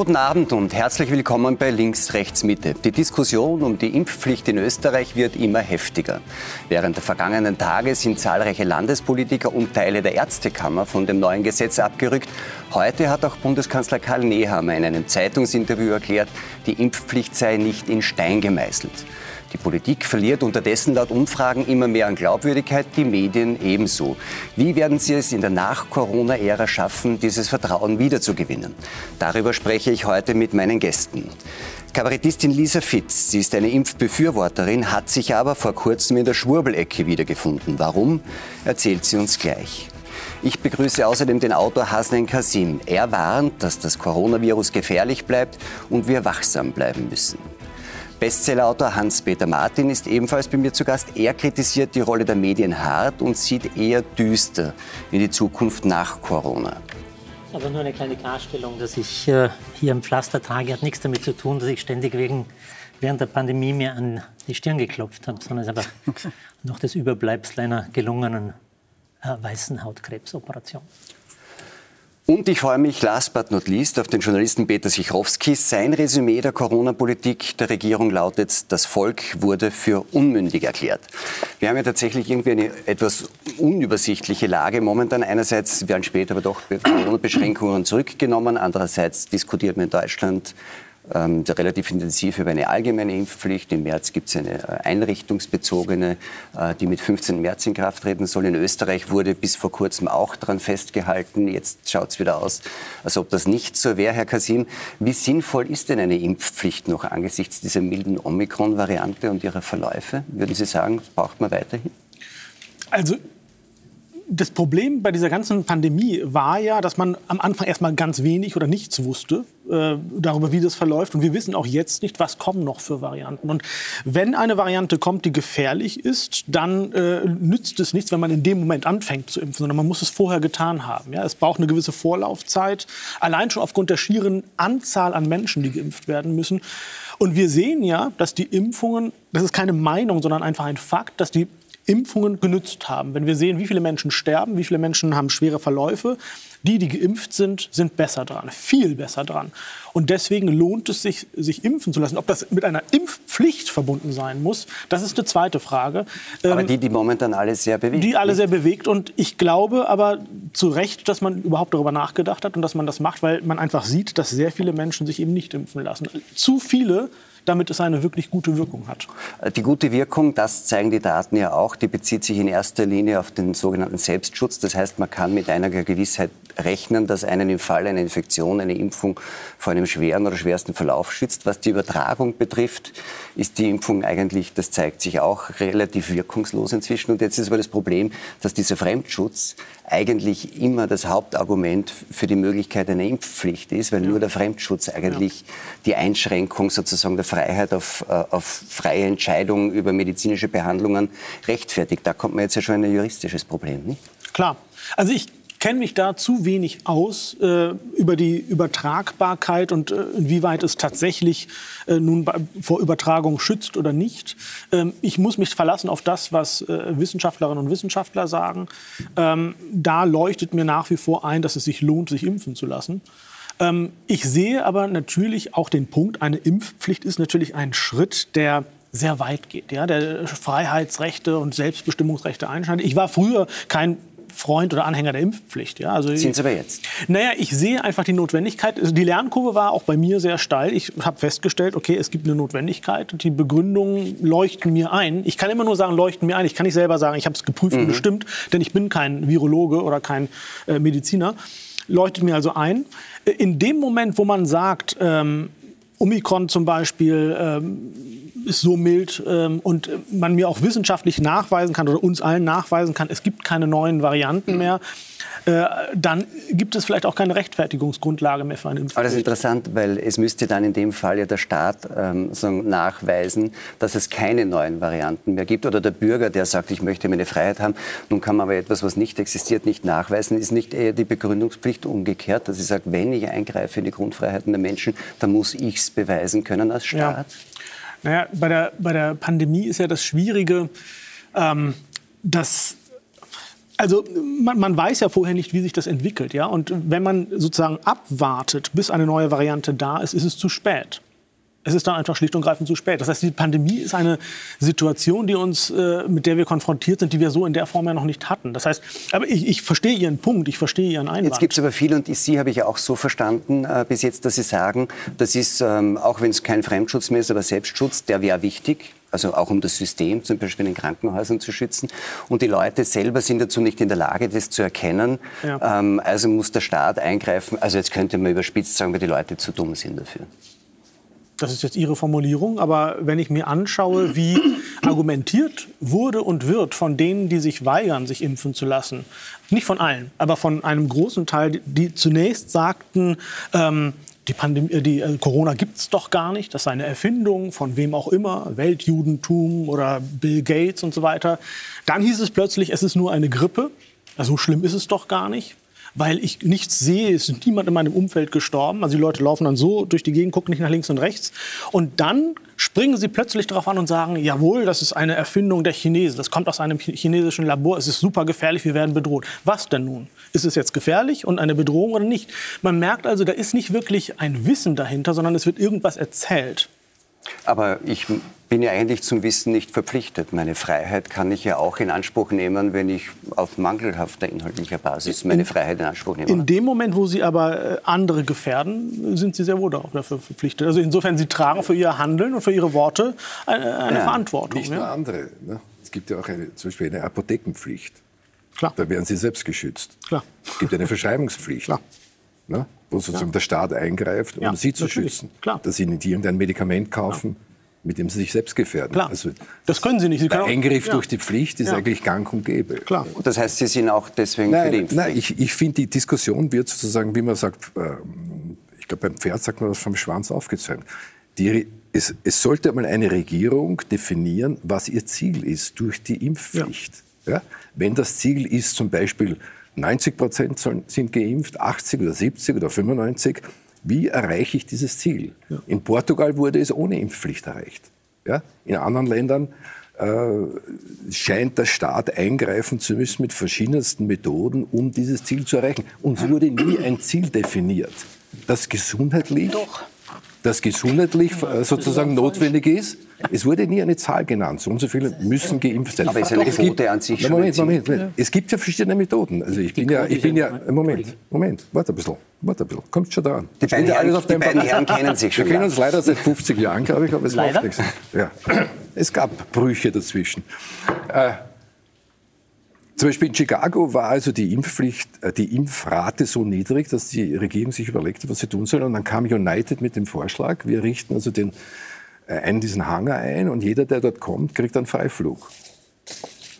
Guten Abend und herzlich willkommen bei Links, Rechts, Mitte. Die Diskussion um die Impfpflicht in Österreich wird immer heftiger. Während der vergangenen Tage sind zahlreiche Landespolitiker und Teile der Ärztekammer von dem neuen Gesetz abgerückt. Heute hat auch Bundeskanzler Karl Nehammer in einem Zeitungsinterview erklärt, die Impfpflicht sei nicht in Stein gemeißelt. Die Politik verliert unterdessen laut Umfragen immer mehr an Glaubwürdigkeit, die Medien ebenso. Wie werden Sie es in der Nach-Corona-Ära schaffen, dieses Vertrauen wiederzugewinnen? Darüber spreche ich heute mit meinen Gästen. Kabarettistin Lisa Fitz, sie ist eine Impfbefürworterin, hat sich aber vor kurzem in der Schwurbelecke wiedergefunden. Warum? Erzählt sie uns gleich. Ich begrüße außerdem den Autor Hasnen Kasim. Er warnt, dass das Coronavirus gefährlich bleibt und wir wachsam bleiben müssen. Bestsellerautor Hans-Peter Martin ist ebenfalls bei mir zu Gast. Er kritisiert die Rolle der Medien hart und sieht eher düster in die Zukunft nach Corona. Aber nur eine kleine Klarstellung, dass ich äh, hier am Pflaster trage, hat nichts damit zu tun, dass ich ständig wegen, während der Pandemie mir an die Stirn geklopft habe, sondern es ist einfach noch das Überbleibsel einer gelungenen äh, weißen Hautkrebsoperation. Und ich freue mich, last but not least, auf den Journalisten Peter Sichrowski. Sein Resümee der Corona-Politik der Regierung lautet, das Volk wurde für unmündig erklärt. Wir haben ja tatsächlich irgendwie eine etwas unübersichtliche Lage momentan. Einerseits werden später aber doch Corona-Beschränkungen zurückgenommen. Andererseits diskutiert man in Deutschland ähm, relativ intensiv über eine allgemeine Impfpflicht. Im März gibt es eine äh, einrichtungsbezogene, äh, die mit 15. März in Kraft treten soll. In Österreich wurde bis vor kurzem auch daran festgehalten. Jetzt schaut es wieder aus, als ob das nicht so wäre. Herr Kasim, wie sinnvoll ist denn eine Impfpflicht noch angesichts dieser milden Omikron-Variante und ihrer Verläufe? Würden Sie sagen, braucht man weiterhin? Also das Problem bei dieser ganzen Pandemie war ja, dass man am Anfang erstmal ganz wenig oder nichts wusste äh, darüber, wie das verläuft. Und wir wissen auch jetzt nicht, was kommen noch für Varianten. Und wenn eine Variante kommt, die gefährlich ist, dann äh, nützt es nichts, wenn man in dem Moment anfängt zu impfen, sondern man muss es vorher getan haben. Ja? Es braucht eine gewisse Vorlaufzeit, allein schon aufgrund der schieren Anzahl an Menschen, die geimpft werden müssen. Und wir sehen ja, dass die Impfungen, das ist keine Meinung, sondern einfach ein Fakt, dass die Impfungen genützt haben. Wenn wir sehen, wie viele Menschen sterben, wie viele Menschen haben schwere Verläufe, die, die geimpft sind, sind besser dran, viel besser dran. Und deswegen lohnt es sich, sich impfen zu lassen. Ob das mit einer Impfpflicht verbunden sein muss, das ist eine zweite Frage. Aber ähm, die, die momentan alle sehr bewegt. Die alle sehr bewegt. Und ich glaube aber zu Recht, dass man überhaupt darüber nachgedacht hat und dass man das macht, weil man einfach sieht, dass sehr viele Menschen sich eben nicht impfen lassen. Zu viele damit es eine wirklich gute Wirkung hat. Die gute Wirkung, das zeigen die Daten ja auch, die bezieht sich in erster Linie auf den sogenannten Selbstschutz. Das heißt, man kann mit einer Gewissheit rechnen, dass einen im Fall einer Infektion eine Impfung vor einem schweren oder schwersten Verlauf schützt. Was die Übertragung betrifft, ist die Impfung eigentlich, das zeigt sich auch, relativ wirkungslos inzwischen. Und jetzt ist aber das Problem, dass dieser Fremdschutz eigentlich immer das Hauptargument für die Möglichkeit einer Impfpflicht ist, weil ja. nur der Fremdschutz eigentlich ja. die Einschränkung sozusagen der Freiheit auf, äh, auf freie Entscheidung über medizinische Behandlungen rechtfertigt. Da kommt man jetzt ja schon in ein juristisches Problem, nicht? Klar. Also ich kenne mich da zu wenig aus äh, über die Übertragbarkeit und äh, inwieweit es tatsächlich äh, nun vor Übertragung schützt oder nicht. Ähm, ich muss mich verlassen auf das, was äh, Wissenschaftlerinnen und Wissenschaftler sagen. Ähm, da leuchtet mir nach wie vor ein, dass es sich lohnt, sich impfen zu lassen. Ähm, ich sehe aber natürlich auch den Punkt, eine Impfpflicht ist natürlich ein Schritt, der sehr weit geht, ja, der Freiheitsrechte und Selbstbestimmungsrechte einschneidet. Ich war früher kein Freund oder Anhänger der Impfpflicht. Ja, also Sind Sie aber jetzt? Naja, ich sehe einfach die Notwendigkeit. Also die Lernkurve war auch bei mir sehr steil. Ich habe festgestellt, okay, es gibt eine Notwendigkeit die Begründungen leuchten mir ein. Ich kann immer nur sagen, leuchten mir ein. Ich kann nicht selber sagen, ich habe es geprüft mhm. und bestimmt, denn ich bin kein Virologe oder kein äh, Mediziner. Leuchtet mir also ein. In dem Moment, wo man sagt, ähm, Omikron zum Beispiel ähm, ist so mild ähm, und man mir auch wissenschaftlich nachweisen kann oder uns allen nachweisen kann, es gibt keine neuen Varianten mehr, äh, dann gibt es vielleicht auch keine Rechtfertigungsgrundlage mehr für eine Impfung. Aber das ist interessant, weil es müsste dann in dem Fall ja der Staat ähm, nachweisen, dass es keine neuen Varianten mehr gibt oder der Bürger, der sagt, ich möchte meine Freiheit haben. Nun kann man aber etwas, was nicht existiert, nicht nachweisen. Ist nicht eher die Begründungspflicht umgekehrt, dass ich sage, wenn ich eingreife in die Grundfreiheiten der Menschen, dann muss ich es beweisen können als Staat? Ja. Naja, bei der, bei der Pandemie ist ja das Schwierige, ähm, dass Also man, man, weiß ja vorher nicht, wie sich das entwickelt. Ja? Und wenn man sozusagen abwartet, bis eine neue Variante da ist, ist es zu spät. Es ist dann einfach schlicht und greifend zu spät. Das heißt, die Pandemie ist eine Situation, die uns, äh, mit der wir konfrontiert sind, die wir so in der Form ja noch nicht hatten. Das heißt, aber ich, ich verstehe Ihren Punkt, ich verstehe Ihren Einwand. Jetzt gibt es aber viele, und Sie habe ich ja auch so verstanden äh, bis jetzt, dass Sie sagen, das ist, ähm, auch wenn es kein Fremdschutz mehr ist, aber Selbstschutz, der wäre wichtig also auch um das System zum Beispiel in den Krankenhäusern zu schützen. Und die Leute selber sind dazu nicht in der Lage, das zu erkennen. Ja. Ähm, also muss der Staat eingreifen. Also jetzt könnte man überspitzt sagen, weil die Leute zu dumm sind dafür. Das ist jetzt Ihre Formulierung, aber wenn ich mir anschaue, wie argumentiert wurde und wird von denen, die sich weigern, sich impfen zu lassen, nicht von allen, aber von einem großen Teil, die zunächst sagten, ähm, die, Pandemie, äh, die äh, Corona gibt es doch gar nicht, das sei eine Erfindung von wem auch immer, Weltjudentum oder Bill Gates und so weiter. Dann hieß es plötzlich, es ist nur eine Grippe. so schlimm ist es doch gar nicht weil ich nichts sehe. Es ist niemand in meinem Umfeld gestorben. Also die Leute laufen dann so durch die Gegend, gucken nicht nach links und rechts. Und dann springen sie plötzlich darauf an und sagen, jawohl, das ist eine Erfindung der Chinesen. Das kommt aus einem chinesischen Labor. Es ist super gefährlich, wir werden bedroht. Was denn nun? Ist es jetzt gefährlich und eine Bedrohung oder nicht? Man merkt also, da ist nicht wirklich ein Wissen dahinter, sondern es wird irgendwas erzählt. Aber ich bin ja eigentlich zum Wissen nicht verpflichtet. Meine Freiheit kann ich ja auch in Anspruch nehmen, wenn ich auf mangelhafter inhaltlicher Basis meine in, Freiheit in Anspruch nehme. In dem Moment, wo Sie aber äh, andere gefährden, sind Sie sehr wohl dafür verpflichtet. Also insofern, Sie tragen für Ihr Handeln und für Ihre Worte eine, eine ja, Verantwortung. Nicht nur andere. Ne? Es gibt ja auch eine, zum Beispiel eine Apothekenpflicht. Klar. Da werden Sie selbst geschützt. Klar. Es gibt eine Verschreibungspflicht. Klar. Ne? wo sozusagen ja. der Staat eingreift, um ja, sie zu natürlich. schützen. Klar. Dass sie nicht irgendein Medikament kaufen, ja. Mit dem sie sich selbst gefährden. Klar. Also, das können Sie nicht. Sie der Eingriff durch die Pflicht ist eigentlich gang und gäbe. Klar. Und das heißt, Sie sind auch deswegen nein, für die Impfpflicht? Nein, ich, ich finde, die Diskussion wird sozusagen, wie man sagt, äh, ich glaube, beim Pferd sagt man das vom Schwanz aufgezogen. Die, es, es, sollte mal eine Regierung definieren, was ihr Ziel ist durch die Impfpflicht. Ja. Wenn das Ziel ist, zum Beispiel 90 Prozent sind geimpft, 80 oder 70 oder 95. Wie erreiche ich dieses Ziel? Ja. In Portugal wurde es ohne Impfpflicht erreicht. Ja? In anderen Ländern äh, scheint der Staat eingreifen zu müssen mit verschiedensten Methoden, um dieses Ziel zu erreichen. Uns wurde nie ein Ziel definiert, das gesundheitlich Doch das gesundheitlich äh, sozusagen notwendig ist. Es wurde nie eine Zahl genannt. So und so viele müssen geimpft sein. Aber ist eine Quote an sich schon Moment, Moment, Moment. Es gibt ja verschiedene Methoden. Also ich bin ja, ich bin ja, Moment, Moment, warte ein bisschen, warte ein bisschen, kommt schon dran. Die beiden, Herren, die beiden Herren kennen sich schon. Wir kennen uns leider seit 50 Jahren, glaube ich, aber es läuft nichts. Ja. Es gab Brüche dazwischen. Äh, zum Beispiel in Chicago war also die Impfpflicht, äh, die Impfrate so niedrig, dass die Regierung sich überlegte, was sie tun soll. Und dann kam United mit dem Vorschlag, wir richten also den, äh, einen diesen Hangar ein und jeder, der dort kommt, kriegt einen Freiflug.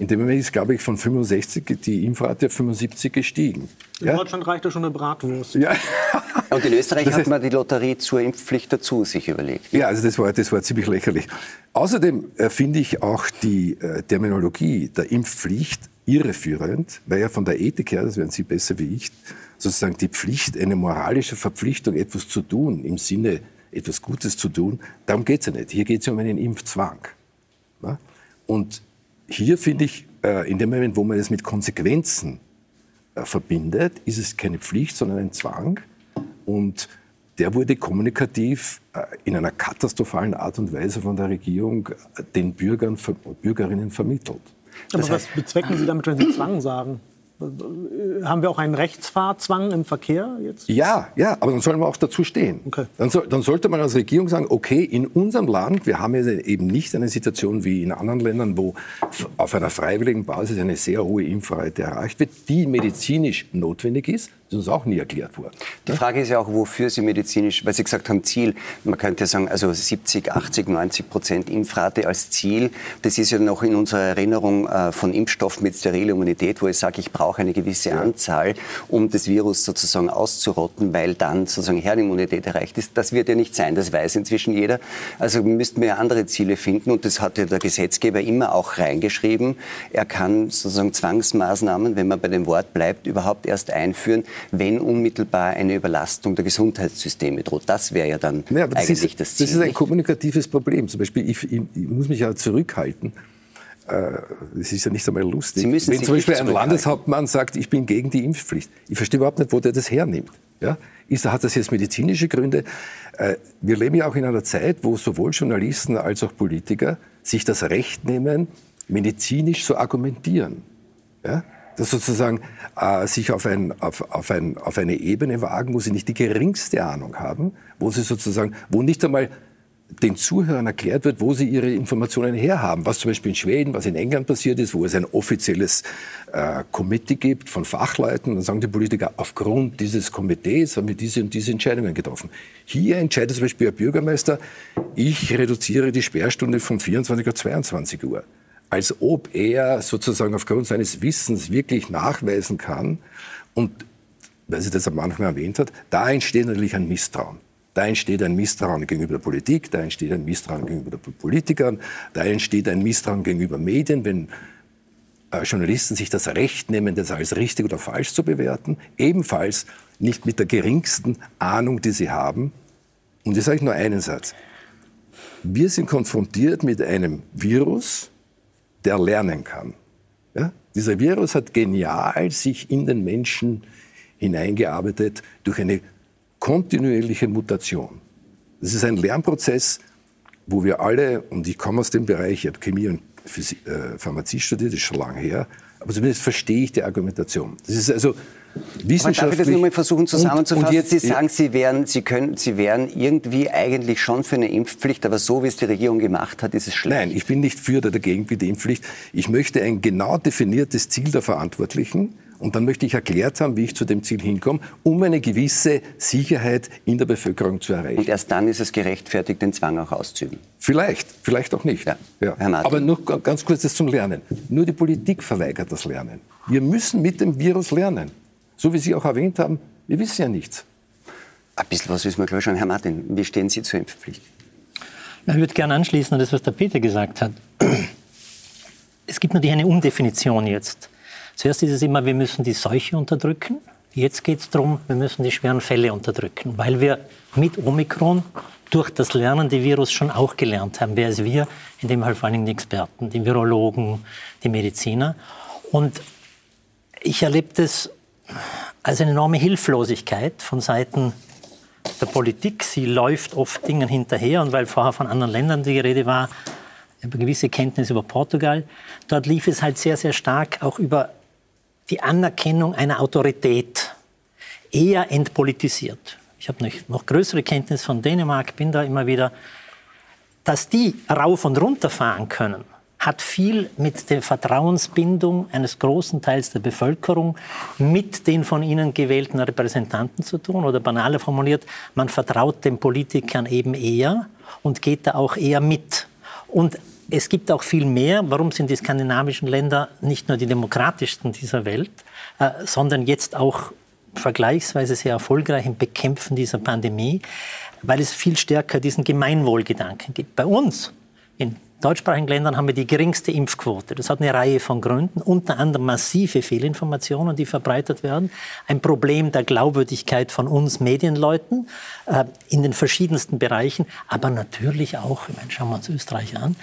In dem Moment ist, glaube ich, von 65 die Impfrate auf 75 gestiegen. In ja? Deutschland reicht ja schon eine Bratwurst. Ja. Und in Österreich das hat man die Lotterie zur Impfpflicht dazu sich überlegt. Ja, also das war, das war ziemlich lächerlich. Außerdem äh, finde ich auch die äh, Terminologie der Impfpflicht irreführend, weil ja von der Ethik her, das werden Sie besser wie ich, sozusagen die Pflicht, eine moralische Verpflichtung, etwas zu tun, im Sinne etwas Gutes zu tun, darum geht es ja nicht. Hier geht es ja um einen Impfzwang. Und hier finde ich, äh, in dem Moment, wo man es mit Konsequenzen äh, verbindet, ist es keine Pflicht, sondern ein Zwang. Und der wurde kommunikativ äh, in einer katastrophalen Art und Weise von der Regierung den Bürgern, Bürgerinnen vermittelt. Aber was bezwecken Sie damit, wenn Sie Zwang sagen? Haben wir auch einen Rechtsfahrzwang im Verkehr jetzt? Ja, ja, aber dann sollen wir auch dazu stehen. Okay. Dann, soll, dann, sollte man als Regierung sagen, okay, in unserem Land, wir haben ja eben nicht eine Situation wie in anderen Ländern, wo auf einer freiwilligen Basis eine sehr hohe Impfrate erreicht wird, die medizinisch notwendig ist, ist uns auch nie erklärt worden. Die Frage ist ja auch, wofür Sie medizinisch, weil Sie gesagt haben, Ziel. Man könnte sagen, also 70, 80, 90 Prozent Impfrate als Ziel. Das ist ja noch in unserer Erinnerung äh, von Impfstoffen mit steriler Immunität, wo ich sage, ich brauche eine gewisse. Anzahl, um das Virus sozusagen auszurotten, weil dann sozusagen Herdenimmunität erreicht ist. Das wird ja nicht sein, das weiß inzwischen jeder. Also müssten wir ja andere Ziele finden und das hat ja der Gesetzgeber immer auch reingeschrieben. Er kann sozusagen Zwangsmaßnahmen, wenn man bei dem Wort bleibt, überhaupt erst einführen, wenn unmittelbar eine Überlastung der Gesundheitssysteme droht. Das wäre ja dann ja, eigentlich das, ist, das Ziel. Das ist ein kommunikatives Problem. Zum Beispiel, ich, ich, ich muss mich ja zurückhalten, das ist ja nicht einmal lustig. Sie Wenn zum Beispiel ein Landeshauptmann sagt, ich bin gegen die Impfpflicht, ich verstehe überhaupt nicht, wo der das hernimmt. Ja? Ist, hat das jetzt medizinische Gründe? Äh, wir leben ja auch in einer Zeit, wo sowohl Journalisten als auch Politiker sich das Recht nehmen, medizinisch zu argumentieren. Ja? Das sozusagen äh, sich auf, ein, auf, auf, ein, auf eine Ebene wagen, wo sie nicht die geringste Ahnung haben, wo sie sozusagen, wo nicht einmal den Zuhörern erklärt wird, wo sie ihre Informationen herhaben. Was zum Beispiel in Schweden, was in England passiert ist, wo es ein offizielles äh, Komitee gibt von Fachleuten. Dann sagen die Politiker, aufgrund dieses Komitees haben wir diese und diese Entscheidungen getroffen. Hier entscheidet zum Beispiel der Bürgermeister, ich reduziere die Sperrstunde von 24 auf 22 Uhr. Als ob er sozusagen aufgrund seines Wissens wirklich nachweisen kann. Und, weil sie das am Anfang erwähnt hat, da entsteht natürlich ein Misstrauen. Da entsteht ein Misstrauen gegenüber der Politik, da entsteht ein Misstrauen gegenüber den Politikern, da entsteht ein Misstrauen gegenüber Medien, wenn äh, Journalisten sich das Recht nehmen, das als richtig oder falsch zu bewerten, ebenfalls nicht mit der geringsten Ahnung, die sie haben. Und ich sage nur einen Satz. Wir sind konfrontiert mit einem Virus, der lernen kann. Ja? Dieser Virus hat genial sich in den Menschen hineingearbeitet durch eine kontinuierliche Mutation. Das ist ein Lernprozess, wo wir alle, und ich komme aus dem Bereich, ich habe Chemie und Physik, äh, Pharmazie studiert, das ist schon lange her, aber zumindest verstehe ich die Argumentation. Das ist also wissenschaftlich. Aber darf ich das nur mal versuchen zusammenzufassen? Und, und jetzt, Sie sagen, Sie wären, Sie, können, Sie wären irgendwie eigentlich schon für eine Impfpflicht, aber so wie es die Regierung gemacht hat, ist es schlecht. Nein, ich bin nicht für oder dagegen für die Impfpflicht. Ich möchte ein genau definiertes Ziel der Verantwortlichen und dann möchte ich erklärt haben, wie ich zu dem Ziel hinkomme, um eine gewisse Sicherheit in der Bevölkerung zu erreichen. Und erst dann ist es gerechtfertigt, den Zwang auch auszuüben. Vielleicht, vielleicht auch nicht. Ja. Ja. Aber noch ganz kurz das zum Lernen. Nur die Politik verweigert das Lernen. Wir müssen mit dem Virus lernen. So wie Sie auch erwähnt haben, wir wissen ja nichts. Ein bisschen was wissen wir, glaube ich, schon. Herr Martin, wie stehen Sie zur Impfpflicht? ich würde gerne anschließen an das, was der Peter gesagt hat. Es gibt natürlich eine Undefinition jetzt. Zuerst ist es immer, wir müssen die Seuche unterdrücken. Jetzt geht es darum, wir müssen die schweren Fälle unterdrücken, weil wir mit Omikron durch das Lernen die Virus schon auch gelernt haben. Wer ist wir? In dem Fall vor allem die Experten, die Virologen, die Mediziner. Und ich erlebe das als eine enorme Hilflosigkeit von Seiten der Politik. Sie läuft oft Dingen hinterher und weil vorher von anderen Ländern die Rede war, über gewisse Kenntnis über Portugal, dort lief es halt sehr, sehr stark auch über die Anerkennung einer Autorität eher entpolitisiert. Ich habe noch größere Kenntnis von Dänemark, bin da immer wieder, dass die rauf und runter fahren können, hat viel mit der Vertrauensbindung eines großen Teils der Bevölkerung mit den von ihnen gewählten Repräsentanten zu tun. Oder banaler formuliert, man vertraut den Politikern eben eher und geht da auch eher mit. Und es gibt auch viel mehr. Warum sind die skandinavischen Länder nicht nur die demokratischsten dieser Welt, äh, sondern jetzt auch vergleichsweise sehr erfolgreich im Bekämpfen dieser Pandemie? Weil es viel stärker diesen Gemeinwohlgedanken gibt. Bei uns deutschsprachigen Ländern haben wir die geringste Impfquote. Das hat eine Reihe von Gründen, unter anderem massive Fehlinformationen, die verbreitet werden, ein Problem der Glaubwürdigkeit von uns Medienleuten äh, in den verschiedensten Bereichen, aber natürlich auch, ich meine, schauen wir uns Österreich an,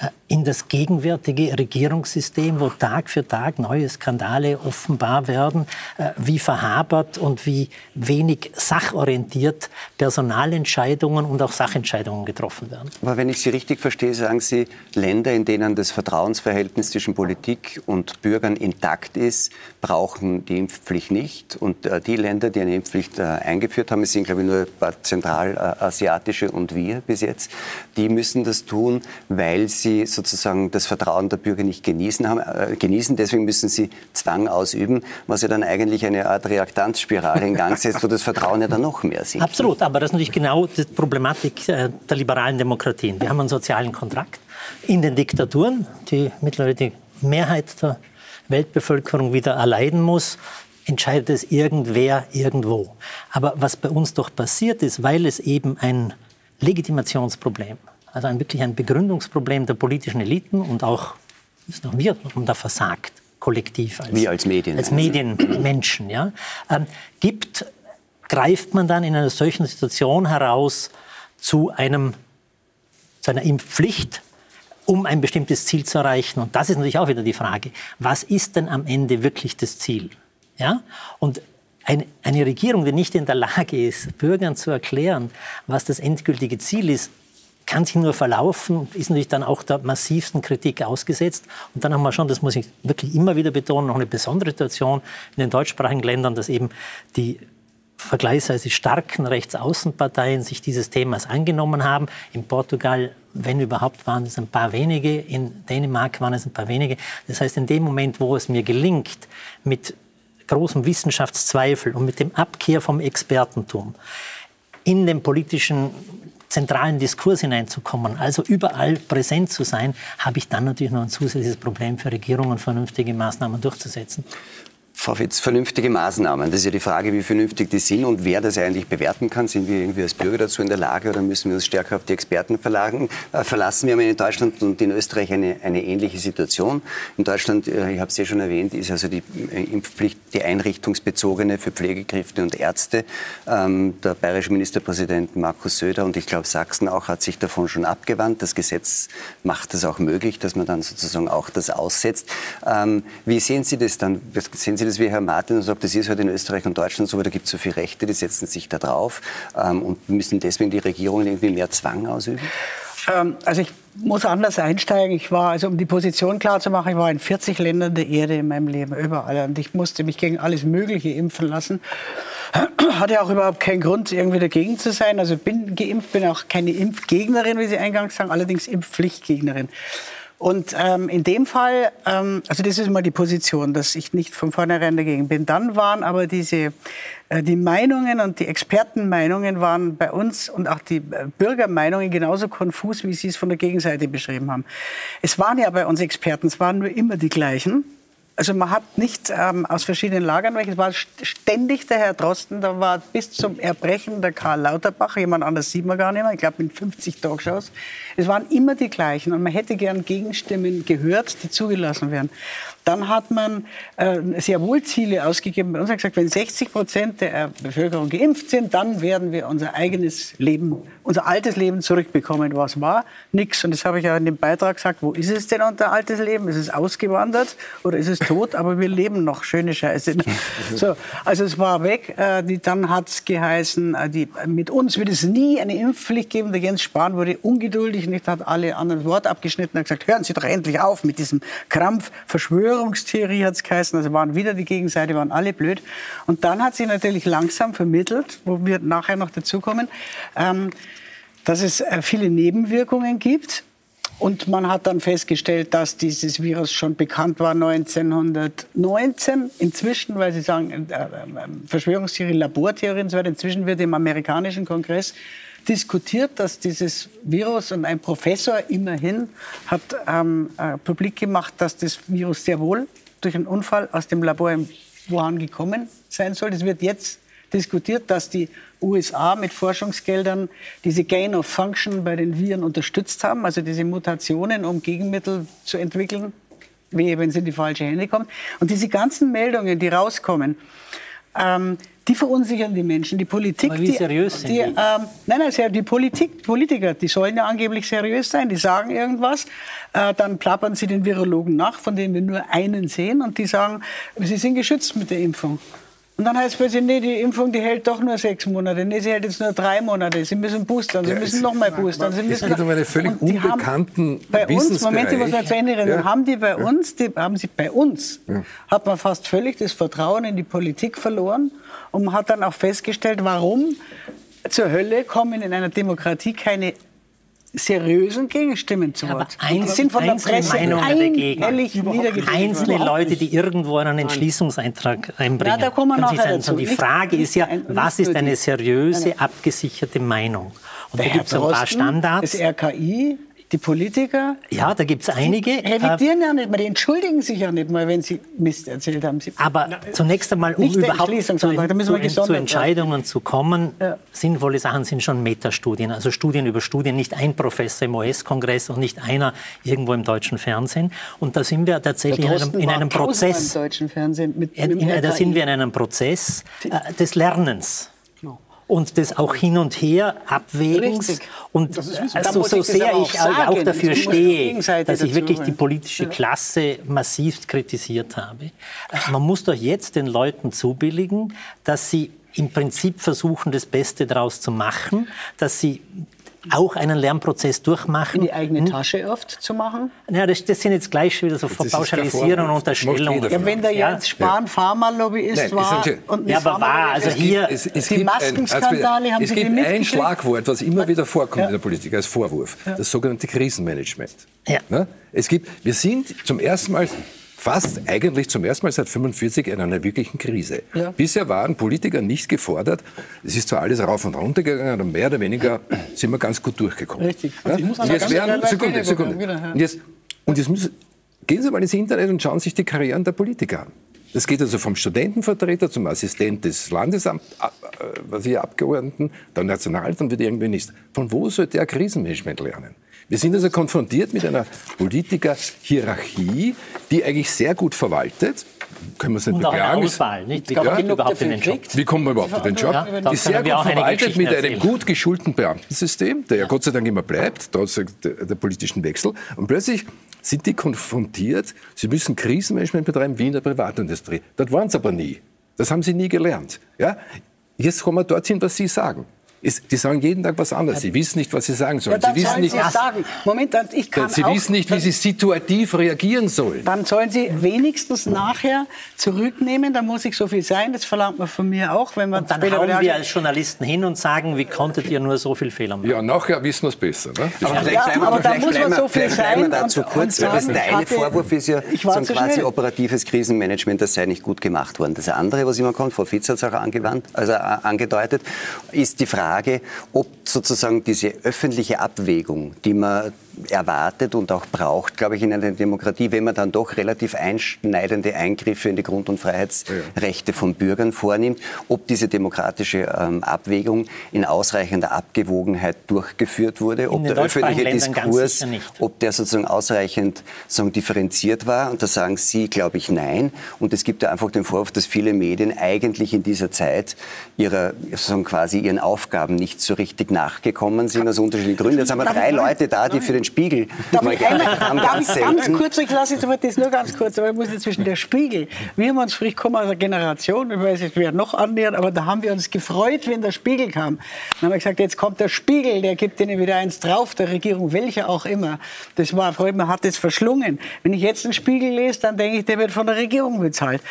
äh, in das gegenwärtige Regierungssystem, wo Tag für Tag neue Skandale offenbar werden, äh, wie verhabert und wie wenig sachorientiert Personalentscheidungen und auch Sachentscheidungen getroffen werden. Aber wenn ich Sie richtig verstehe, sagen Sie, Länder, in denen das Vertrauensverhältnis zwischen Politik und Bürgern intakt ist, brauchen die Impfpflicht nicht. Und äh, die Länder, die eine Impfpflicht äh, eingeführt haben, es sind, glaube ich, nur ein paar zentralasiatische und wir bis jetzt, die müssen das tun, weil sie sozusagen das Vertrauen der Bürger nicht genießen. Haben, äh, genießen. Deswegen müssen sie Zwang ausüben, was ja dann eigentlich eine Art Reaktanzspirale in Gang setzt, wo das Vertrauen ja dann noch mehr sinkt. Absolut, aber das ist natürlich genau die Problematik der liberalen Demokratien. Wir haben einen sozialen Kontrakt in den Diktaturen, die mittlerweile die Mehrheit der Weltbevölkerung wieder erleiden muss, entscheidet es irgendwer irgendwo. Aber was bei uns doch passiert ist, weil es eben ein Legitimationsproblem, also ein, wirklich ein Begründungsproblem der politischen Eliten und auch, ist noch wir, haben da versagt, kollektiv als, Wie als Medien. Als Medienmenschen, ja, ähm, gibt, greift man dann in einer solchen Situation heraus zu einem zu einer Impfpflicht, um ein bestimmtes Ziel zu erreichen. Und das ist natürlich auch wieder die Frage, was ist denn am Ende wirklich das Ziel? Ja? Und eine, eine Regierung, die nicht in der Lage ist, Bürgern zu erklären, was das endgültige Ziel ist, kann sich nur verlaufen, ist natürlich dann auch der massivsten Kritik ausgesetzt. Und dann haben wir schon, das muss ich wirklich immer wieder betonen, noch eine besondere Situation in den deutschsprachigen Ländern, dass eben die vergleichsweise starken Rechtsaußenparteien sich dieses Themas angenommen haben. In Portugal, wenn überhaupt, waren es ein paar wenige. In Dänemark waren es ein paar wenige. Das heißt, in dem Moment, wo es mir gelingt, mit großem Wissenschaftszweifel und mit dem Abkehr vom Expertentum in den politischen zentralen Diskurs hineinzukommen, also überall präsent zu sein, habe ich dann natürlich noch ein zusätzliches Problem für Regierungen, vernünftige Maßnahmen durchzusetzen. Frau Fitz, vernünftige Maßnahmen. Das ist ja die Frage, wie vernünftig die sind und wer das eigentlich bewerten kann. Sind wir irgendwie als Bürger dazu in der Lage oder müssen wir uns stärker auf die Experten verlagen, äh, verlassen? Wir haben in Deutschland und in Österreich eine, eine ähnliche Situation. In Deutschland, äh, ich habe es ja schon erwähnt, ist also die äh, Impfpflicht die einrichtungsbezogene für Pflegekräfte und Ärzte. Ähm, der bayerische Ministerpräsident Markus Söder und ich glaube Sachsen auch hat sich davon schon abgewandt. Das Gesetz macht es auch möglich, dass man dann sozusagen auch das aussetzt. Ähm, wie sehen Sie das dann? Sehen Sie Sie das wie Herr Martin und sagt, das ist halt in Österreich und Deutschland so, weil da gibt es so viele Rechte, die setzen sich da drauf ähm, und müssen deswegen die Regierungen irgendwie mehr Zwang ausüben? Ähm, also ich muss anders einsteigen. Ich war, also um die Position klar zu machen, ich war in 40 Ländern der Erde in meinem Leben, überall. Und ich musste mich gegen alles Mögliche impfen lassen. Hatte auch überhaupt keinen Grund, irgendwie dagegen zu sein. Also bin geimpft, bin auch keine Impfgegnerin, wie Sie eingangs sagen, allerdings Impfpflichtgegnerin. Und ähm, in dem Fall, ähm, also das ist mal die Position, dass ich nicht von vornherein dagegen bin. Dann waren aber diese, äh, die Meinungen und die Expertenmeinungen waren bei uns und auch die äh, Bürgermeinungen genauso konfus, wie Sie es von der Gegenseite beschrieben haben. Es waren ja bei uns Experten, es waren nur immer die gleichen. Also man hat nicht ähm, aus verschiedenen Lagern welche. Es war ständig der Herr Drosten, da war bis zum Erbrechen der Karl Lauterbach, jemand anders sieht man gar nicht mehr, ich glaube mit 50 Talkshows. Es waren immer die gleichen und man hätte gern Gegenstimmen gehört, die zugelassen werden. Dann hat man äh, sehr wohl Ziele ausgegeben. Bei uns hat gesagt, wenn 60 Prozent der Bevölkerung geimpft sind, dann werden wir unser eigenes Leben, unser altes Leben zurückbekommen. Was war? Nix. Und das habe ich ja in dem Beitrag gesagt. Wo ist es denn unser altes Leben? Ist es ausgewandert oder ist es tot? Aber wir leben noch. Schöne Scheiße. So, also es war weg. Äh, die, dann hat es geheißen, äh, die, mit uns wird es nie eine Impfpflicht geben. Der Jens Spahn wurde ungeduldig, nicht hat alle anderen Wort abgeschnitten und gesagt, hören Sie doch endlich auf mit diesem Krampf, Verschwörung. Verschwörungstheorie hat es geheißen. Also waren wieder die Gegenseite, waren alle blöd. Und dann hat sich natürlich langsam vermittelt, wo wir nachher noch dazukommen, ähm, dass es äh, viele Nebenwirkungen gibt. Und man hat dann festgestellt, dass dieses Virus schon bekannt war 1919. Inzwischen, weil Sie sagen, äh, äh, Verschwörungstheorien, Labortheorien und so weiter, inzwischen wird im amerikanischen Kongress diskutiert, dass dieses Virus und ein Professor immerhin hat ähm, äh, publik gemacht, dass das Virus sehr wohl durch einen Unfall aus dem Labor in Wuhan gekommen sein soll. Es wird jetzt diskutiert, dass die USA mit Forschungsgeldern diese Gain of Function bei den Viren unterstützt haben, also diese Mutationen, um Gegenmittel zu entwickeln, wie wenn sie in die falsche Hände kommen. Und diese ganzen Meldungen, die rauskommen, ähm, die verunsichern die Menschen. Die Politik, Aber wie seriös die, die, ähm, nein, nein, die Politik, Politiker, die sollen ja angeblich seriös sein. Die sagen irgendwas, äh, dann plappern sie den Virologen nach, von denen wir nur einen sehen, und die sagen, sie sind geschützt mit der Impfung. Und dann heißt es plötzlich, nee, die Impfung, die hält doch nur sechs Monate. Nee, sie hält jetzt nur drei Monate. Sie müssen boostern, Sie ja, müssen noch mal boostern. Sie müssen es geht um eine völlig unbekannten Bei uns, Moment, ich muss mal zu Ende reden, ja. haben die bei ja. uns, die, haben sie bei uns, hat man fast völlig das Vertrauen in die Politik verloren und man hat dann auch festgestellt, warum zur Hölle kommen in einer Demokratie keine seriösen Gegenstimmen zu Wort. Ja, die sind von der Presse einhellig Einzelne Leute, die irgendwo einen Entschließungseintrag einbringen. Ja, da kommen wir nachher dazu. Die Frage ist ja, was ist eine seriöse, abgesicherte Meinung? Und da gibt es ein paar Standards. Das RKI, die Politiker? Ja, da gibt es einige. Die revidieren ja nicht mal, die entschuldigen sich ja nicht mal, wenn sie Mist erzählt haben. Sie Aber na, zunächst einmal, um überhaupt zu, zu, zu Entscheidungen zu kommen, ja. sinnvolle Sachen sind schon Metastudien, also Studien über Studien, nicht ein Professor im US-Kongress und nicht einer irgendwo im deutschen Fernsehen. Und da sind wir tatsächlich in einem, in einem Prozess. Im deutschen Fernsehen mit, in, in, da sind wir in einem Prozess äh, des Lernens. Und des auch hin und her Abwägens. Richtig. Und Das also, so ich das sehr ich auch auch, sagen. dafür stehe, dass ich wirklich die politische Klasse massiv kritisiert habe. Man muss doch jetzt den Leuten zubilligen, dass sie im Prinzip versuchen, das Beste daraus zu machen, dass sie auch einen Lernprozess durchmachen. in die eigene Tasche oft zu machen. Ja, das, das sind jetzt gleich wieder so Verpauschalisierungen und Unterstellungen. Ja, wenn der Ja. Jens Spahn Pharmalobbyist Nein, war und Ja, aber war, also hier, Es, es Die gibt Maskenskandale, ein, haben es Sie gibt ein? Schlagwort, was immer wieder vorkommt Ja. in der Politik als Vorwurf, das sogenannte Krisenmanagement. Ja. Ne? Es gibt, wir sind zum ersten Mal, fast eigentlich zum ersten Mal seit 45 in einer wirklichen Krise. Ja. Bisher waren Politiker nicht gefordert. Es ist zwar alles rauf und runter gegangen, aber mehr oder weniger sind wir ganz gut durchgekommen. Richtig. Ja? Also und jetzt werden, Sekunde, Sekunde. Und jetzt, und jetzt müssen, gehen Sie mal ins Internet und schauen sich die Karrieren der Politiker an. Das geht also vom Studentenvertreter zum Assistent des Landesamt, äh, was ich Abgeordneten, der Nationalrat und wird irgendwie nicht. Von wo sollte er Krisenmanagement lernen? Wir sind also konfrontiert mit einer Politiker-Hierarchie, die eigentlich sehr gut verwaltet. Können wir es nicht und auch eine beklagen. Auswahl. Nicht? Wie Ja. kommt Genug überhaupt in den Job? Wie kommt man überhaupt in den Job? Ja, die sehr wir gut auch verwaltet mit einem gut geschulten Beamtensystem, der ja Gott sei Dank immer bleibt, trotz der, der politischen Wechsel. Und plötzlich sind die konfrontiert, sie müssen Krisenmanagement betreiben wie in der Privatindustrie. Das waren sie aber nie. Das haben sie nie gelernt. Ja? Jetzt kommen wir dorthin, was Sie sagen. Ist, die sagen jeden Tag was anderes. Sie wissen nicht, was sie sagen Ja, sollen. dann sie wissen sollen nicht, Sie sagen. Moment, ich kann sie auch, wissen nicht, wie sie situativ reagieren sollen. Dann sollen Sie wenigstens nachher zurücknehmen. Da muss ich so viel sein. Das verlangt man von mir auch, wenn man Und dann hauen wir als Journalisten hin und sagen, wie konntet ihr nur so viel Fehler machen? Ja, nachher wissen wir es besser. Ne? Aber vielleicht Ja, wir, aber da muss man so viel bleiben wir sein dazu und- kurz, und weil das sagen, der ich eine hatte- Vorwurf ist ja so ein quasi schnell. operatives Krisenmanagement, das sei nicht gut gemacht worden. Das andere, was immer kommt, Frau Fitz hat es auch angewandt, also äh, angedeutet, ist die Frage, ob sozusagen diese öffentliche Abwägung, die man erwartet und auch braucht, glaube ich, in einer Demokratie, wenn man dann doch relativ einschneidende Eingriffe in die Grund- und Freiheitsrechte von Bürgern vornimmt, ob diese demokratische ähm, Abwägung in ausreichender Abgewogenheit durchgeführt wurde, ob der öffentliche Diskurs, ob der sozusagen ausreichend sagen, differenziert war. Und da sagen Sie, glaube ich, nein. Und es gibt ja einfach den Vorwurf, dass viele Medien eigentlich in dieser Zeit ihrer, sozusagen quasi ihren Aufgaben nicht so richtig nachgekommen sind, aus unterschiedlichen Gründen. Jetzt haben wir drei Leute da, die für den Spiegel Darf ich, einmal, darf ich ganz kurz, ich lasse jetzt aber das nur ganz kurz, aber ich muss inzwischen der Spiegel. Wir haben uns, ich komme aus einer Generation, ich weiß nicht, wer noch annähert, aber da haben wir uns gefreut, wenn der Spiegel kam. Dann haben wir gesagt, jetzt kommt der Spiegel, der gibt ihnen wieder eins drauf, der Regierung, welcher auch immer. Das war, Freund, man hat das verschlungen. Wenn ich jetzt den Spiegel lese, dann denke ich, der wird von der Regierung bezahlt.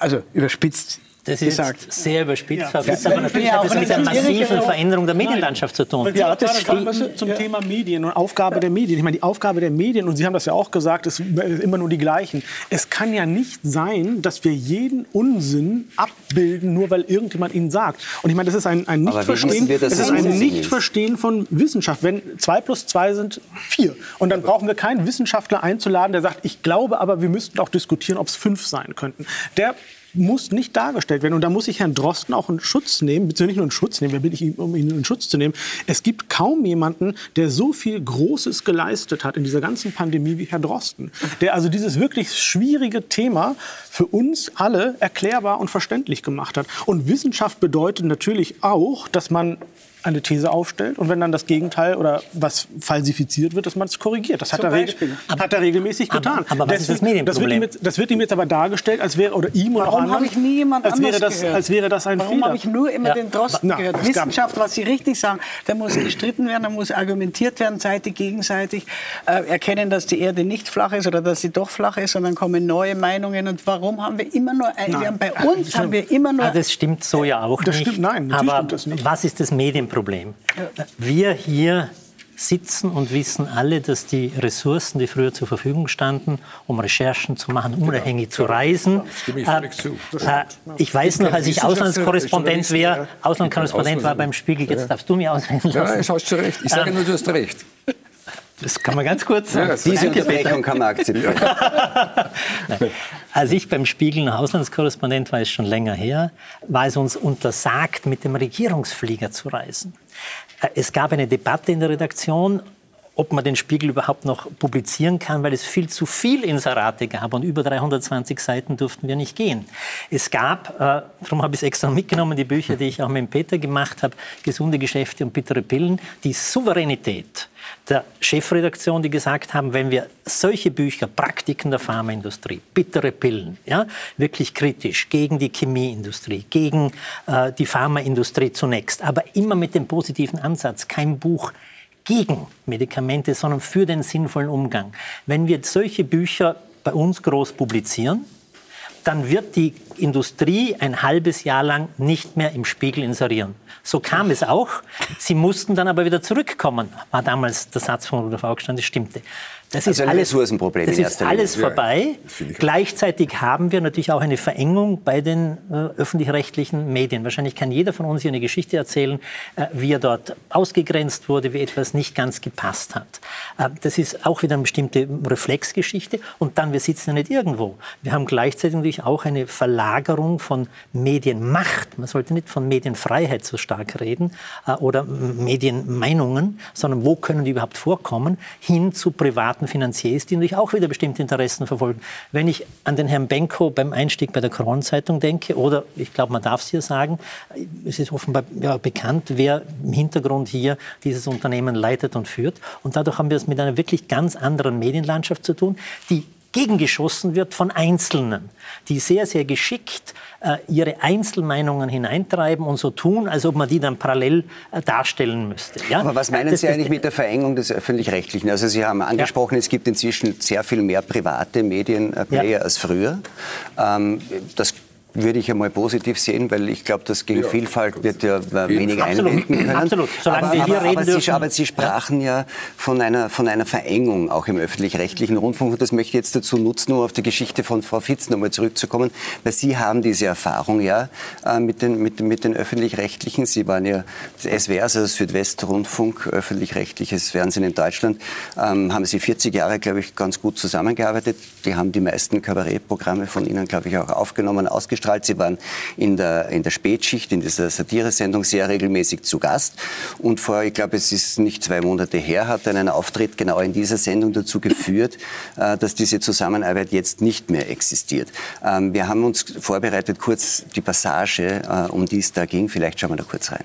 Also überspitzt Das ist gesagt. sehr überspitzt, Ja. Ja, aber ich natürlich ja hat das mit der nicht massiven Veränderung der Medienlandschaft zu tun. Ja, ja, das stimmt. zum Thema Medien und Aufgabe der Medien. Ich meine, die Aufgabe der Medien, und Sie haben das ja auch gesagt, ist immer nur die gleichen. Es kann ja nicht sein, dass wir jeden Unsinn abbilden, nur weil irgendjemand ihn sagt. Und ich meine, das ist ein, ein Nichtverstehen, wir, das es ist ein? Nichtverstehen von Wissenschaft. Wenn zwei plus zwei sind vier. Und dann brauchen wir keinen Wissenschaftler einzuladen, der sagt, ich glaube aber, wir müssten auch diskutieren, ob es fünf sein könnten. Der muss nicht dargestellt werden. Und da muss ich Herrn Drosten auch in Schutz nehmen, beziehungsweise nicht nur in Schutz nehmen, wer bin ich, um ihn in Schutz zu nehmen. Es gibt kaum jemanden, der so viel Großes geleistet hat in dieser ganzen Pandemie wie Herr Drosten. Der also dieses wirklich schwierige Thema für uns alle erklärbar und verständlich gemacht hat. Und Wissenschaft bedeutet natürlich auch, dass man eine These aufstellt und wenn dann das Gegenteil oder was falsifiziert wird, dass man es korrigiert. Das hat er, hat er regelmäßig Aber- getan. aber was ist das Deswegen- Medienproblem? Das wird, ihm jetzt, das wird ihm jetzt aber dargestellt, als wäre, oder ihm oder Warum habe ich nie jemand als wäre, das, gehört? als wäre das ein Warum habe ich nur immer Ja. den Drosten Na, gehört? Wissenschaft, was Sie richtig sagen, da muss gestritten werden, da muss argumentiert werden, seitig, gegenseitig. Äh, erkennen, dass die Erde nicht flach ist oder dass sie doch flach ist und dann kommen neue Meinungen. Und warum haben wir immer nur, ein, bei uns haben wir immer nur Ah, das stimmt so ja auch Das nicht. stimmt, nein, aber stimmt das nicht. was ist das Medienproblem? Wir hier sitzen und wissen alle, dass die Ressourcen, die früher zur Verfügung standen, um Recherchen zu machen, unabhängig zu reisen. stimme ich äh, zu. äh, ich weiß noch, als ich Auslandskorrespondent wäre, ja. Auslandskorrespondent war beim Spiegel, jetzt darfst du ausreden Ja, lassen. das hast du recht. Ich sage nur, du hast recht. Das kann man ganz kurz sagen. Ja, Diese. Unterbrechung kann man akzeptieren. Als ich beim Spiegel noch Auslandskorrespondent war, ist schon länger her, war es uns untersagt, mit dem Regierungsflieger zu reisen. Äh, Es gab eine Debatte in der Redaktion ob man den Spiegel überhaupt noch publizieren kann, weil es viel zu viel Inserate gab und über 320 Seiten durften wir nicht gehen. Es gab, äh, darum habe ich es extra mitgenommen, die Bücher, die ich auch mit Peter gemacht habe, Gesunde Geschäfte und bittere Pillen, die Souveränität der Chefredaktion, die gesagt haben, wenn wir solche Bücher, Praktiken der Pharmaindustrie, bittere Pillen, ja, wirklich kritisch gegen die Chemieindustrie, gegen äh, die Pharmaindustrie zunächst, aber immer mit dem positiven Ansatz, kein Buch gegen Medikamente, sondern für den sinnvollen Umgang. Wenn wir solche Bücher bei uns groß publizieren, dann wird die Industrie ein halbes Jahr lang nicht mehr im Spiegel inserieren. So kam es auch. Sie mussten dann aber wieder zurückkommen, war damals der Satz von Rudolf Augstein, das stimmte. Das also ist alles, Ressourcenproblem das ist alles vorbei. Ja, Gleichzeitig haben wir natürlich auch eine Verengung bei den äh, öffentlich-rechtlichen Medien. Wahrscheinlich kann jeder von uns hier eine Geschichte erzählen, äh, wie er dort ausgegrenzt wurde, wie etwas nicht ganz gepasst hat. Äh, das ist auch wieder eine bestimmte Reflexgeschichte. Und dann, wir sitzen ja nicht irgendwo. Wir haben gleichzeitig natürlich auch eine Verlagerung von Medienmacht. Man sollte nicht von Medienfreiheit so stark reden äh, oder Medienmeinungen, sondern wo können die überhaupt vorkommen, hin zu privaten privaten Finanziers, die natürlich auch wieder bestimmte Interessen verfolgen. Wenn ich an den Herrn Benko beim Einstieg bei der Kronzeitung denke, oder ich glaube, man darf es hier sagen, es ist offenbar ja, bekannt, wer im Hintergrund hier dieses Unternehmen leitet und führt. Und dadurch haben wir es mit einer wirklich ganz anderen Medienlandschaft zu tun, die gegengeschossen wird von Einzelnen, die sehr, sehr geschickt äh, ihre Einzelmeinungen hineintreiben und so tun, als ob man die dann parallel äh, darstellen müsste. Ja? Aber was meinen das, Sie eigentlich mit der Verengung des Öffentlich-Rechtlichen? Also Sie haben angesprochen, ja. es gibt inzwischen sehr viel mehr private Medienplayer ja. als früher. Ähm, das würde ich einmal positiv sehen, weil ich glaube, dass gegen ja, Vielfalt wird ja wenig Absolut. einwirken können. Absolut. Solange aber, wir hier aber, reden aber Sie, aber Sie sprachen ja von einer, von einer Verengung auch im öffentlich-rechtlichen Rundfunk und das möchte ich jetzt dazu nutzen, um auf die Geschichte von Frau Fitz nochmal zurückzukommen, weil Sie haben diese Erfahrung ja äh, mit den, mit, mit den öffentlich-rechtlichen. Sie waren ja das SWR, also Südwestrundfunk, öffentlich-rechtliches Fernsehen in Deutschland, ähm, haben Sie 40 Jahre, glaube ich, ganz gut zusammengearbeitet. Die haben die meisten Kabarettprogramme von Ihnen, glaube ich, auch aufgenommen, ausgestattet ausgestrahlt. Sie waren in der, in der Spätschicht, in dieser Satiresendung sehr regelmäßig zu Gast. Und vor, ich glaube, es ist nicht zwei Monate her, hat einen Auftritt genau in dieser Sendung dazu geführt, äh, dass diese Zusammenarbeit jetzt nicht mehr existiert. Ähm, wir haben uns vorbereitet, kurz die Passage, äh, um die es da ging. Vielleicht schauen wir da kurz rein.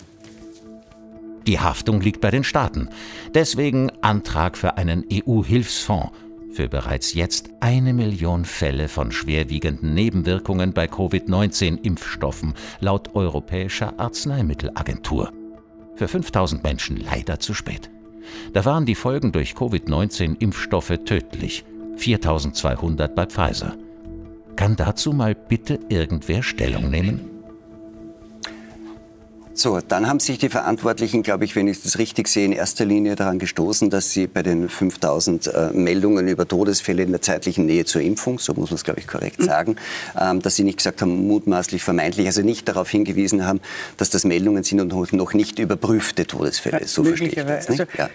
Die Haftung liegt bei den Staaten. Deswegen Antrag für einen EU-Hilfsfonds für bereits jetzt eine Million Fälle von schwerwiegenden Nebenwirkungen bei Covid-19-Impfstoffen laut Europäischer Arzneimittelagentur. Für 5000 Menschen leider zu spät. Da waren die Folgen durch Covid-19-Impfstoffe tödlich, 4200 bei Pfizer. Kann dazu mal bitte irgendwer Stellung nehmen? So, dann haben sich die Verantwortlichen, glaube ich, wenn ich das richtig sehe, in erster Linie daran gestoßen, dass sie bei den 5000 äh, Meldungen über Todesfälle in der zeitlichen Nähe zur Impfung, so muss man es, glaube ich, korrekt mhm. sagen, ähm, dass sie nicht gesagt haben, mutmaßlich vermeintlich, also nicht darauf hingewiesen haben, dass das Meldungen sind und noch nicht überprüfte Todesfälle. So verstehe ich das. Nicht? Also, ja.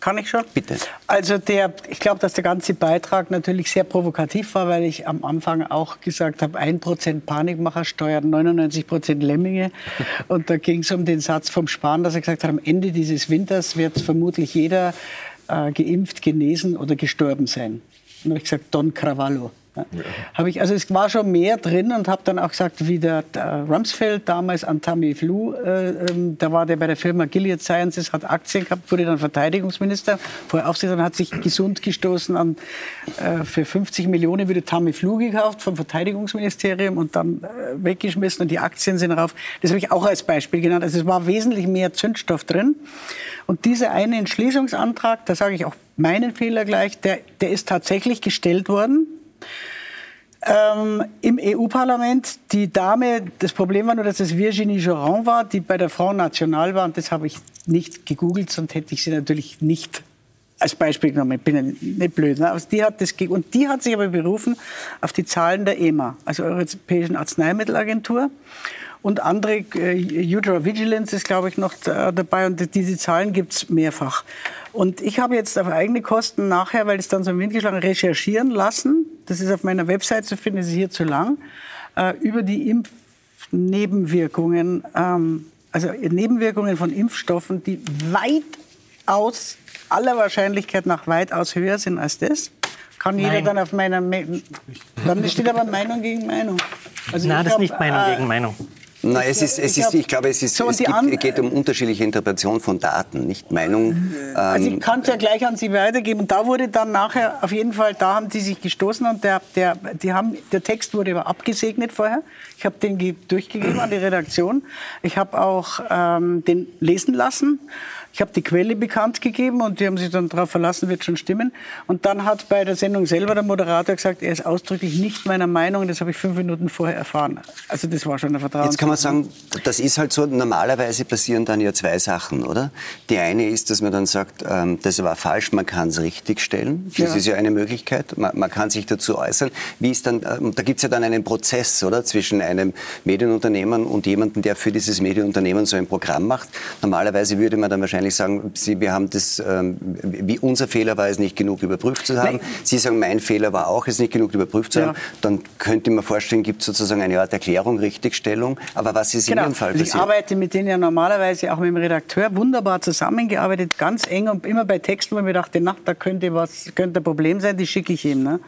Kann ich schon? Bitte. Also der, ich glaube, dass der ganze Beitrag natürlich sehr provokativ war, weil ich am Anfang auch gesagt habe, 1% Panikmacher steuert 99% Lemminge. Und da ging es um den Satz vom Spahn, dass er gesagt hat, am Ende dieses Winters wird vermutlich jeder äh, geimpft, genesen oder gestorben sein. Und dann habe ich gesagt, Don Cravallo. Ja. Habe ich, also es war schon mehr drin und habe dann auch gesagt, wie der, der Rumsfeld damals an Tamiflu, äh, ähm, da war der bei der Firma Gilead Sciences, hat Aktien gehabt, wurde dann Verteidigungsminister, vorher Aufsichtsrat, hat sich gesund gestoßen an, äh, für 50 Millionen wurde Tamiflu gekauft vom Verteidigungsministerium und dann äh, weggeschmissen und die Aktien sind rauf. Das habe ich auch als Beispiel genannt. Also es war wesentlich mehr Zündstoff drin. Und dieser eine Entschließungsantrag, da sage ich auch meinen Fehler gleich, der, der ist tatsächlich gestellt worden ähm, Im EU-Parlament, die Dame, das Problem war nur, dass es Virginie Joran war, die bei der Front National war. Und das habe ich nicht gegoogelt, sonst hätte ich sie natürlich nicht als Beispiel genommen. Ich bin nicht blöd. Ne? die hat das, und die hat sich aber berufen auf die Zahlen der EMA, also Europäischen Arzneimittelagentur. Und andere, äh, Udra Vigilance ist, glaube ich, noch dabei. Und diese Zahlen gibt es mehrfach. Und ich habe jetzt auf eigene Kosten nachher, weil es dann so im Wind geschlagen recherchieren lassen. Das ist auf meiner Website zu finden, das ist hier zu lang. Äh, über die Impfnebenwirkungen, ähm, also Nebenwirkungen von Impfstoffen, die weitaus aller Wahrscheinlichkeit nach weitaus höher sind als das. Kann jeder Nein. dann auf meiner... Me dann steht aber Meinung gegen Meinung. Also Nein, das ist nicht Meinung äh, gegen Meinung. Na, es ist, es ist, ich glaube, es, ist, So, es gibt, geht um unterschiedliche Interpretation von Daten, nicht Meinung. Also Ähm, ich kann es ja gleich an Sie weitergeben. Und da wurde dann nachher, auf jeden Fall, da haben die sich gestoßen und der, der, die haben, der Text wurde aber abgesegnet vorher. Ich habe den ge- durchgegeben an die Redaktion. Ich habe auch ähm, den lesen lassen. Ich habe die Quelle bekannt gegeben und die haben sich dann darauf verlassen, wird schon stimmen. Und dann hat bei der Sendung selber der Moderator gesagt, er ist ausdrücklich nicht meiner Meinung. Das habe ich fünf Minuten vorher erfahren. Also das war schon ein Vertrauen. Jetzt kann man sagen, das ist halt so, normalerweise passieren dann ja zwei Sachen, oder? Die eine ist, dass man dann sagt, ähm, das war falsch, man kann es richtigstellen. Das Ja. ist ja eine Möglichkeit. Man, man kann sich dazu äußern. Wie ist dann, ähm, da gibt es ja dann einen Prozess, oder? Zwischen einem Medienunternehmen und jemandem, der für dieses Medienunternehmen so ein Programm macht. Normalerweise würde man dann wahrscheinlich sagen, Sie, wir haben das, ähm, wie unser Fehler war es nicht genug überprüft zu haben. Sie sagen, mein Fehler war auch, es nicht genug überprüft zu Ja. haben. Dann könnte man vorstellen, gibt es sozusagen eine Art Erklärung, Richtigstellung. Aber was ist in Ihrem Fall Also Ich passiert? arbeite mit denen ja normalerweise auch mit dem Redakteur wunderbar zusammengearbeitet, ganz eng und immer bei Texten, wo ich mir dachte, na, da könnte was, könnte ein Problem sein, die schicke ich ihm. Ne?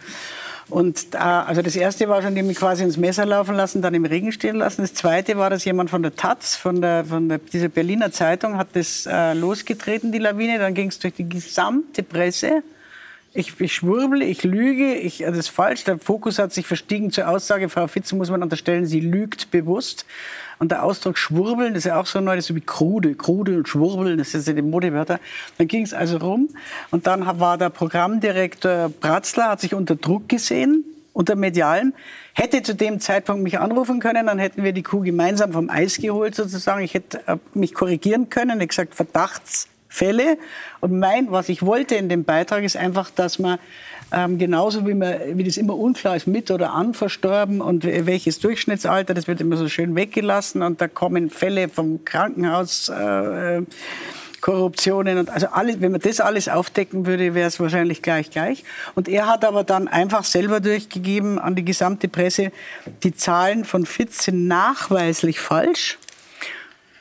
Und äh, also das erste war schon, die mich quasi ins Messer laufen lassen, dann im Regen stehen lassen. Das zweite war, dass jemand von der Taz, von der, von der dieser Berliner Zeitung, hat das äh, losgetreten, die Lawine. Dann ging es durch die gesamte Presse. Ich, ich schwurbel, ich lüge, ich, äh, das ist falsch. Der Fokus hat sich verstiegen zur Aussage, Frau Fitze muss man unterstellen, sie lügt bewusst. Und der Ausdruck schwurbeln, ist ja auch so neu, das ist wie krude, krude und schwurbeln, das sind ja die Modewörter. Dann ging es also rum und dann war der Programmdirektor Bratzler, hat sich unter Druck gesehen, unter Medialen, hätte zu dem Zeitpunkt mich anrufen können, dann hätten wir die Kuh gemeinsam vom Eis geholt sozusagen. Ich hätte äh, mich korrigieren können, ich gesagt Verdachtsfälle. Und mein, was ich wollte in dem Beitrag ist einfach, dass man ähm, genauso wie, man, wie das immer unklar ist, mit oder an verstorben und welches Durchschnittsalter, das wird immer so schön weggelassen und da kommen Fälle vom Krankenhaus. Äh, äh, Korruptionen und also alles, wenn man das alles aufdecken würde, wäre es wahrscheinlich gleich gleich. Und er hat aber dann einfach selber durchgegeben an die gesamte Presse, die Zahlen von Fitz sind nachweislich falsch.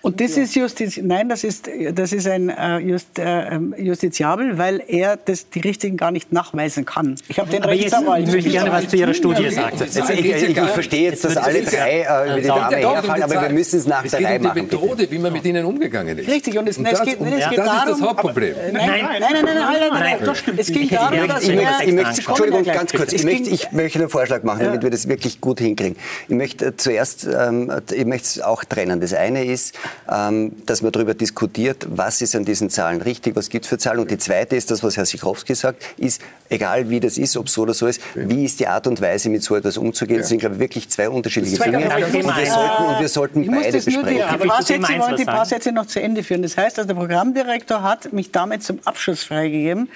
Und das ist Justiz, nein, das ist, das ist ein äh, Just, äh, ähm, Justiziabel, weil er das, die Richtigen gar nicht nachweisen kann. Ich habe den Aber jetzt Rechtsanwalt. ich möchte gerne was zu Ihrer Studie sagen. Jetzt, ich, ich, ich verstehe jetzt, dass alle drei äh, über die Dame herfallen, aber wir müssen es nach es der geht Reihe um die machen. bitte. Methode, wie man mit ihnen umgegangen ist. Richtig, und es, Und nein, es das, geht, nein, es das geht ist darum, das Hauptproblem. Nein, nein, nein, nein, nein, nein, nein, nein, Nein. das stimmt. Es ging darum, dass Ich möchte, ich möchte. Entschuldigung, ganz kurz. Ich Es möchte, ich möchte einen Vorschlag machen, damit wir das wirklich gut hinkriegen. Ich möchte äh, zuerst, ähm, ich möchte es auch trennen. Das eine ist, dass man darüber diskutiert, was ist an diesen Zahlen richtig, was gibt es für Zahlen. Und die zweite ist das, was Herr Sikorowski sagt, ist, egal wie das ist, ob so oder so ist, wie ist die Art und Weise, mit so etwas umzugehen. Das sind, glaube ich, wirklich zwei unterschiedliche Zwei Dinge. Und wir sollten, und wir sollten Ich muss beide die, besprechen. Die, ich paar Sätze, wollen die paar? Sätze noch zu Ende führen. Das heißt, also der Programmdirektor hat mich damit zum Abschluss freigegeben,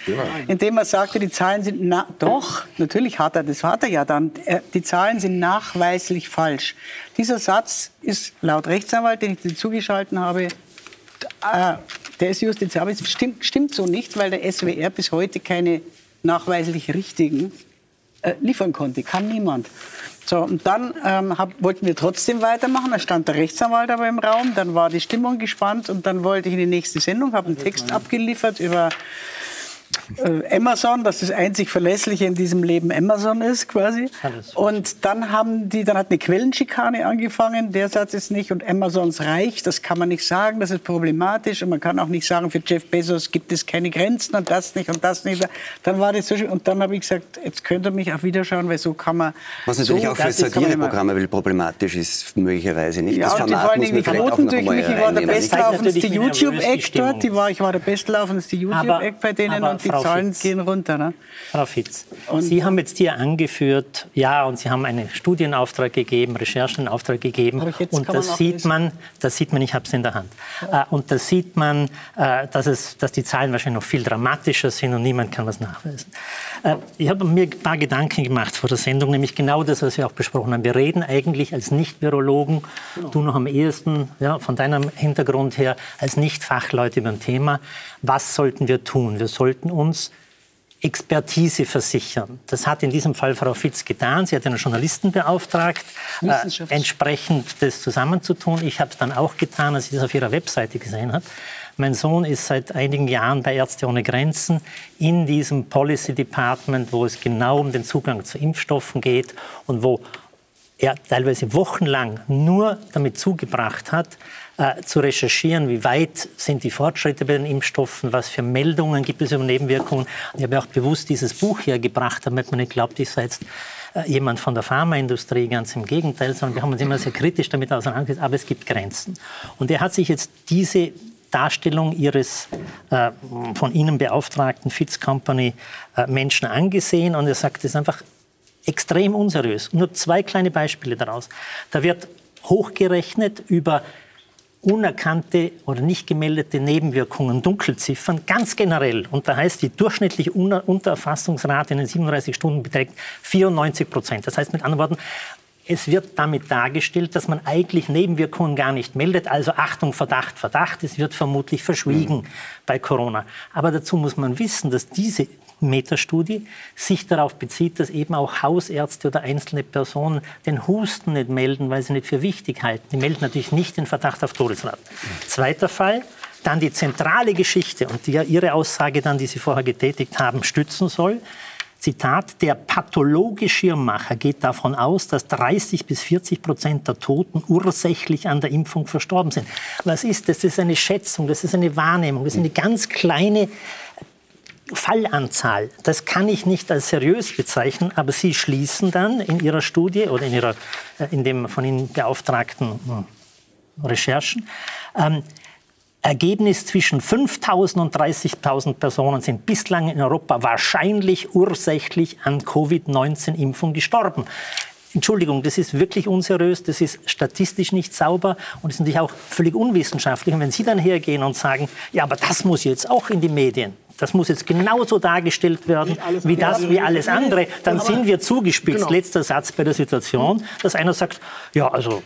indem er sagte, die Zahlen sind na doch, natürlich hat er, das hat er ja dann, er, die Zahlen sind nachweislich falsch. Dieser Satz ist laut Rechtsanwalt, den ich dir zugeschalten habe, äh, der ist justiziabel. Stimmt, stimmt so nicht, weil der SWR bis heute keine nachweislich richtigen äh, liefern konnte. Kann niemand. So, und dann ähm, hab, wollten wir trotzdem weitermachen. Da stand der Rechtsanwalt aber im Raum. Dann war die Stimmung gespannt und dann wollte ich in die nächste Sendung, habe einen Text abgeliefert über äh, Amazon, dass das einzig Verlässliche in diesem Leben Amazon ist, quasi. Und dann haben die, dann hat eine Quellenschikane angefangen. Der Satz ist nicht und Amazons reich, das kann man nicht sagen, das ist problematisch und man kann auch nicht sagen, für Jeff Bezos gibt es keine Grenzen und das nicht und das nicht. Dann war das so schön und dann habe ich gesagt, jetzt könnt ihr mich auch wieder schauen, weil so kann man. Was natürlich so, auch für Satireprogramme weil problematisch ist, möglicherweise nicht. ja, das und die vor Format allen Dingen die durch mich. Ich war der bestlaufendste YouTube-Act dort. Die war, ich war der bestlaufendste YouTube-Act bei denen aber und die Frau Zahlen Fitz, gehen runter. Ne? Frau Fitz, Und- Sie haben jetzt hier angeführt, ja, und Sie haben einen Studienauftrag gegeben, Recherchenauftrag gegeben. Und kann da man sieht nachlesen. man, da sieht man, ich habe es in der Hand. Äh, Und da sieht man, äh, dass, es, dass die Zahlen wahrscheinlich noch viel dramatischer sind und niemand kann was nachweisen. Äh, Ich habe mir ein paar Gedanken gemacht vor der Sendung, nämlich genau das, was wir auch besprochen haben. Wir reden eigentlich als Nicht-Virologen, du noch am ehesten, ja, von deinem Hintergrund her, als Nicht-Fachleute über ein Thema. Was sollten wir tun? Wir sollten uns Expertise versichern. Das hat in diesem Fall Frau Fitz getan. Sie hat einen Journalisten beauftragt, äh, entsprechend das zusammenzutun. Ich habe es dann auch getan, als ich das auf ihrer Webseite gesehen habe. Mein Sohn ist seit einigen Jahren bei Ärzte ohne Grenzen in diesem Policy Department, wo es genau um den Zugang zu Impfstoffen geht und wo er teilweise wochenlang nur damit zugebracht hat, äh, zu recherchieren, wie weit sind die Fortschritte bei den Impfstoffen, was für Meldungen gibt es über Nebenwirkungen. Ich habe auch bewusst dieses Buch hier gebracht, damit man nicht glaubt, ich sei jetzt äh, jemand von der Pharmaindustrie, ganz im Gegenteil, sondern wir haben uns immer sehr kritisch damit auseinandergesetzt, aber es gibt Grenzen. Und er hat sich jetzt diese Darstellung ihres äh, von Ihnen beauftragten Fitz Company äh, Menschen angesehen und er sagt, das ist einfach extrem unseriös. Nur zwei kleine Beispiele daraus. Da wird hochgerechnet über unerkannte oder nicht gemeldete Nebenwirkungen, Dunkelziffern, ganz generell. Und da heißt, die durchschnittliche Untererfassungsrate in den 37 Stunden beträgt 94 Prozent. Das heißt mit anderen Worten, es wird damit dargestellt, dass man eigentlich Nebenwirkungen gar nicht meldet. Also Achtung, Verdacht, Verdacht. Es wird vermutlich verschwiegen mhm. bei Corona. Aber dazu muss man wissen, dass diese Metastudie sich darauf bezieht, dass eben auch Hausärzte oder einzelne Personen den Husten nicht melden, weil sie nicht für wichtig halten. Die melden natürlich nicht den Verdacht auf Todesrat. Mhm. Zweiter Fall, dann die zentrale Geschichte und die ja Ihre Aussage dann, die Sie vorher getätigt haben, stützen soll. Zitat, der Pathologieschirmmacher geht davon aus, dass 30 bis 40 Prozent der Toten ursächlich an der Impfung verstorben sind. Was ist das? Das ist eine Schätzung, das ist eine Wahrnehmung, das ist eine ganz kleine Fallanzahl. Das kann ich nicht als seriös bezeichnen, aber Sie schließen dann in Ihrer Studie oder in, ihrer, äh, in dem von Ihnen beauftragten hm, Recherchen, ähm, Ergebnis zwischen 5.000 und 30.000 Personen sind bislang in Europa wahrscheinlich ursächlich an Covid-19-Impfung gestorben. Entschuldigung, das ist wirklich unseriös, das ist statistisch nicht sauber und ist natürlich auch völlig unwissenschaftlich. Und wenn Sie dann hergehen und sagen, ja, aber das muss jetzt auch in die Medien, das muss jetzt genauso dargestellt werden wie das, wie alles andere, dann sind wir zugespitzt. Genau. Letzter Satz bei der Situation, dass einer sagt, ja, also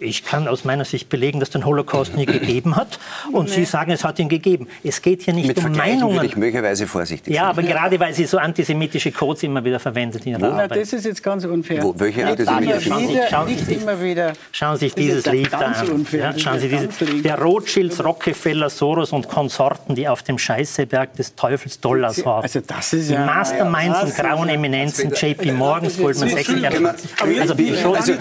ich kann aus meiner Sicht belegen, dass den Holocaust nie gegeben hat. Und nee. Sie sagen, es hat ihn gegeben. Es geht hier nicht Mit um Meinungen. würde ich möglicherweise vorsichtig Ja, aber gerade weil Sie so antisemitische Codes immer wieder verwendet in Ihrer Wo? Arbeit. Das ist jetzt ganz unfair. Wo, welche antisemitische Codes? Schauen Sie, sich, immer wieder. Schauen Sie sich dieses Lied an. Ja, schauen Sie dieses, der Rothschilds, Rockefeller, Soros und Konsorten, die auf dem Scheißeberg des Teufels Dollars haben. Also das ist ja... Die Masterminds ja, und grauen Eminenzen, JP Morgan, Goldman Sachs. Also, also,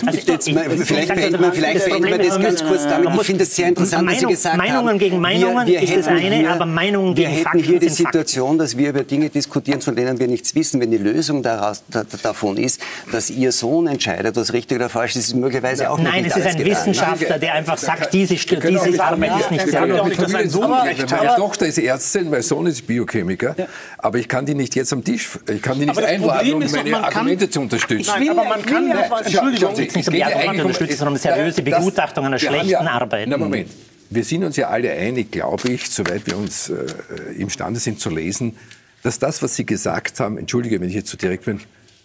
vielleicht behält man vielleicht beenden wir das ganz kurz damit. Ich finde es sehr interessant, Meinung, dass Sie gesagt Meinungen haben, gegen Meinungen wir, wir ist das eine, hier, aber Meinungen gegen Fakten Wir hätten hier die Situation, dass wir über Dinge diskutieren, von denen wir nichts wissen. Wenn die Lösung daraus, da, davon ist, dass Ihr Sohn entscheidet, was richtig oder falsch ist, ist möglicherweise auch Nein, es ist ein Wissenschaftler, der einfach sagt, diese, diese Arbeit ist nicht sehr gut. Meine Tochter ist Ärztin, mein Sohn ist Biochemiker, aber ich kann die nicht jetzt am Tisch, ich kann die nicht einladen, um meine Argumente zu unterstützen. Nein, aber man kann... Entschuldigung, es geht nicht um die Argumente unterstützen, sondern eine seriöse Begutachtung Begutachtung einer schlechten ja, Arbeit. Na Moment, wir sind uns ja alle einig, glaube ich, soweit wir uns äh, imstande sind zu lesen, dass das, was Sie gesagt haben, entschuldige, wenn ich jetzt zu so direkt bin,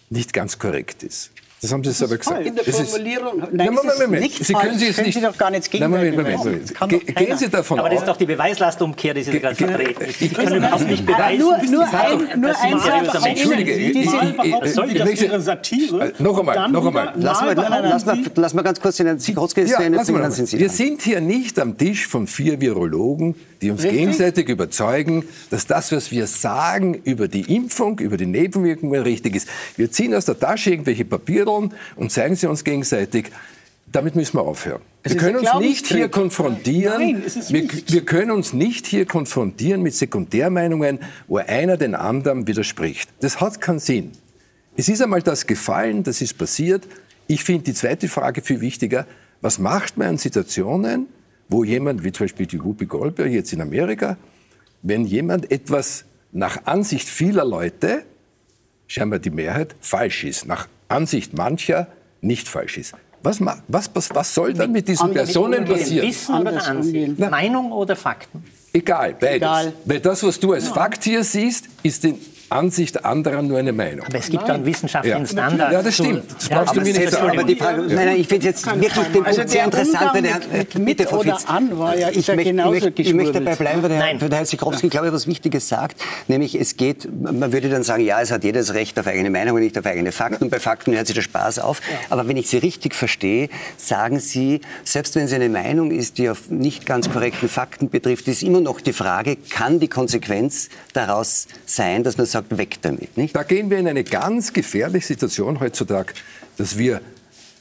nicht ganz korrekt ist. Das haben Sie das aber gesagt. In der Formulierung. Ist, nein, Moment, Moment, Nicht Sie können Sie es nicht. Sie doch gar nicht nein, Moment, Moment, Moment. Gehen Sie davon Aber das ist doch die Beweislastumkehr, die Sie gerade vertreten. Sie können überhaupt nicht beweisen. Nur, nur ein, nur ein Satz. Entschuldige. Diese Satire. Noch einmal, noch einmal. Lass mal ganz kurz den Sikorski ja, Wir sind hier nicht am Tisch von vier Virologen, die uns gegenseitig überzeugen, dass das, was wir sagen über die Impfung, über die Nebenwirkungen richtig ist. Wir ziehen aus der Tasche irgendwelche Papiere und zeigen sie uns gegenseitig. Damit müssen wir aufhören. Es wir können uns nicht hier konfrontieren. Nein, wir, wir, können uns nicht hier konfrontieren mit Sekundärmeinungen, wo einer den anderen widerspricht. Das hat keinen Sinn. Es ist einmal das gefallen, das ist passiert. Ich finde die zweite Frage viel wichtiger. Was macht man in Situationen, wo jemand, wie zum Beispiel die Whoopi Goldberg jetzt in Amerika, wenn jemand etwas nach Ansicht vieler Leute, scheinbar die Mehrheit, falsch ist, nach Ansicht mancher nicht falsch ist. Was, was, was, was soll dann mit diesen Personen passieren? Wissen oder Ansicht? Meinung oder Fakten? Egal, beides. Egal. Weil das, was du als Fakt hier siehst, ist den Ansicht anderer nur eine Meinung. Aber es gibt einen wissenschaftlichen ja. Standard. Ja, das stimmt. Das brauchst ja, du mir nicht sagen. Aber die Frage, nein, nein, ich finde jetzt wirklich den also Punkt sehr interessant. Mit, mit, mit bitte, oder an war ja, ich, möchte, ich, möchte, ich möchte dabei bleiben, weil der, Herr, Sikorski, glaube ich, was Wichtiges sagt. Nämlich, es geht, man würde dann sagen, ja, es hat jedes Recht auf eigene Meinung und nicht auf eigene Fakten. Bei Fakten hört sich der Spaß auf. Aber wenn ich Sie richtig verstehe, sagen Sie, selbst wenn es eine Meinung ist, die auf nicht ganz korrekten Fakten betrifft, ist immer noch die Frage, kann die Konsequenz daraus sein, dass man sagt, weg damit, nicht? Da gehen wir in eine ganz gefährliche Situation heutzutage, dass wir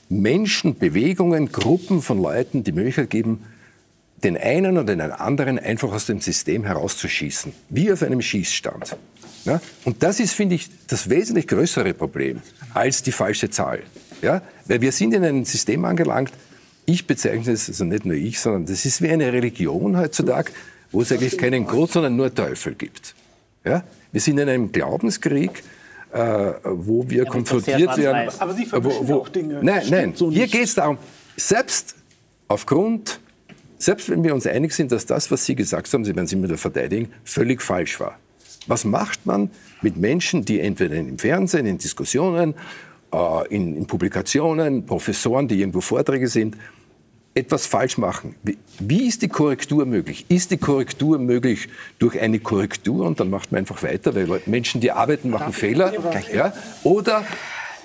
Menschen, Bewegungen, Gruppen von Leuten die Möglichkeit geben, den einen oder den anderen einfach aus dem System herauszuschießen, wie auf einem Schießstand. Ja? Und das ist, finde ich, das wesentlich größere Problem als die falsche Zahl. Ja? Weil wir sind in einem System angelangt, ich bezeichne es, also nicht nur ich, sondern das ist wie eine Religion heutzutage, wo es eigentlich keinen Gott, sondern nur Teufel gibt. Ja? Wir sind in einem Glaubenskrieg, äh, wo wir ja, konfrontiert werden. Aber Sie vermischen wo, wo, auch Dinge. Nein, nein. So hier geht es darum, selbst aufgrund, selbst wenn wir uns einig sind, dass das, was Sie gesagt haben, Sie werden Sie mir verteidigen, völlig falsch war. Was macht man mit Menschen, die entweder im Fernsehen, in Diskussionen, äh, in, in Publikationen, Professoren, die irgendwo Vorträge sind, etwas falsch machen. Wie, ist die Korrektur möglich? Ist die Korrektur möglich durch eine Korrektur und dann macht man einfach weiter, weil Menschen, die arbeiten, machen Fehler? Ja? Oder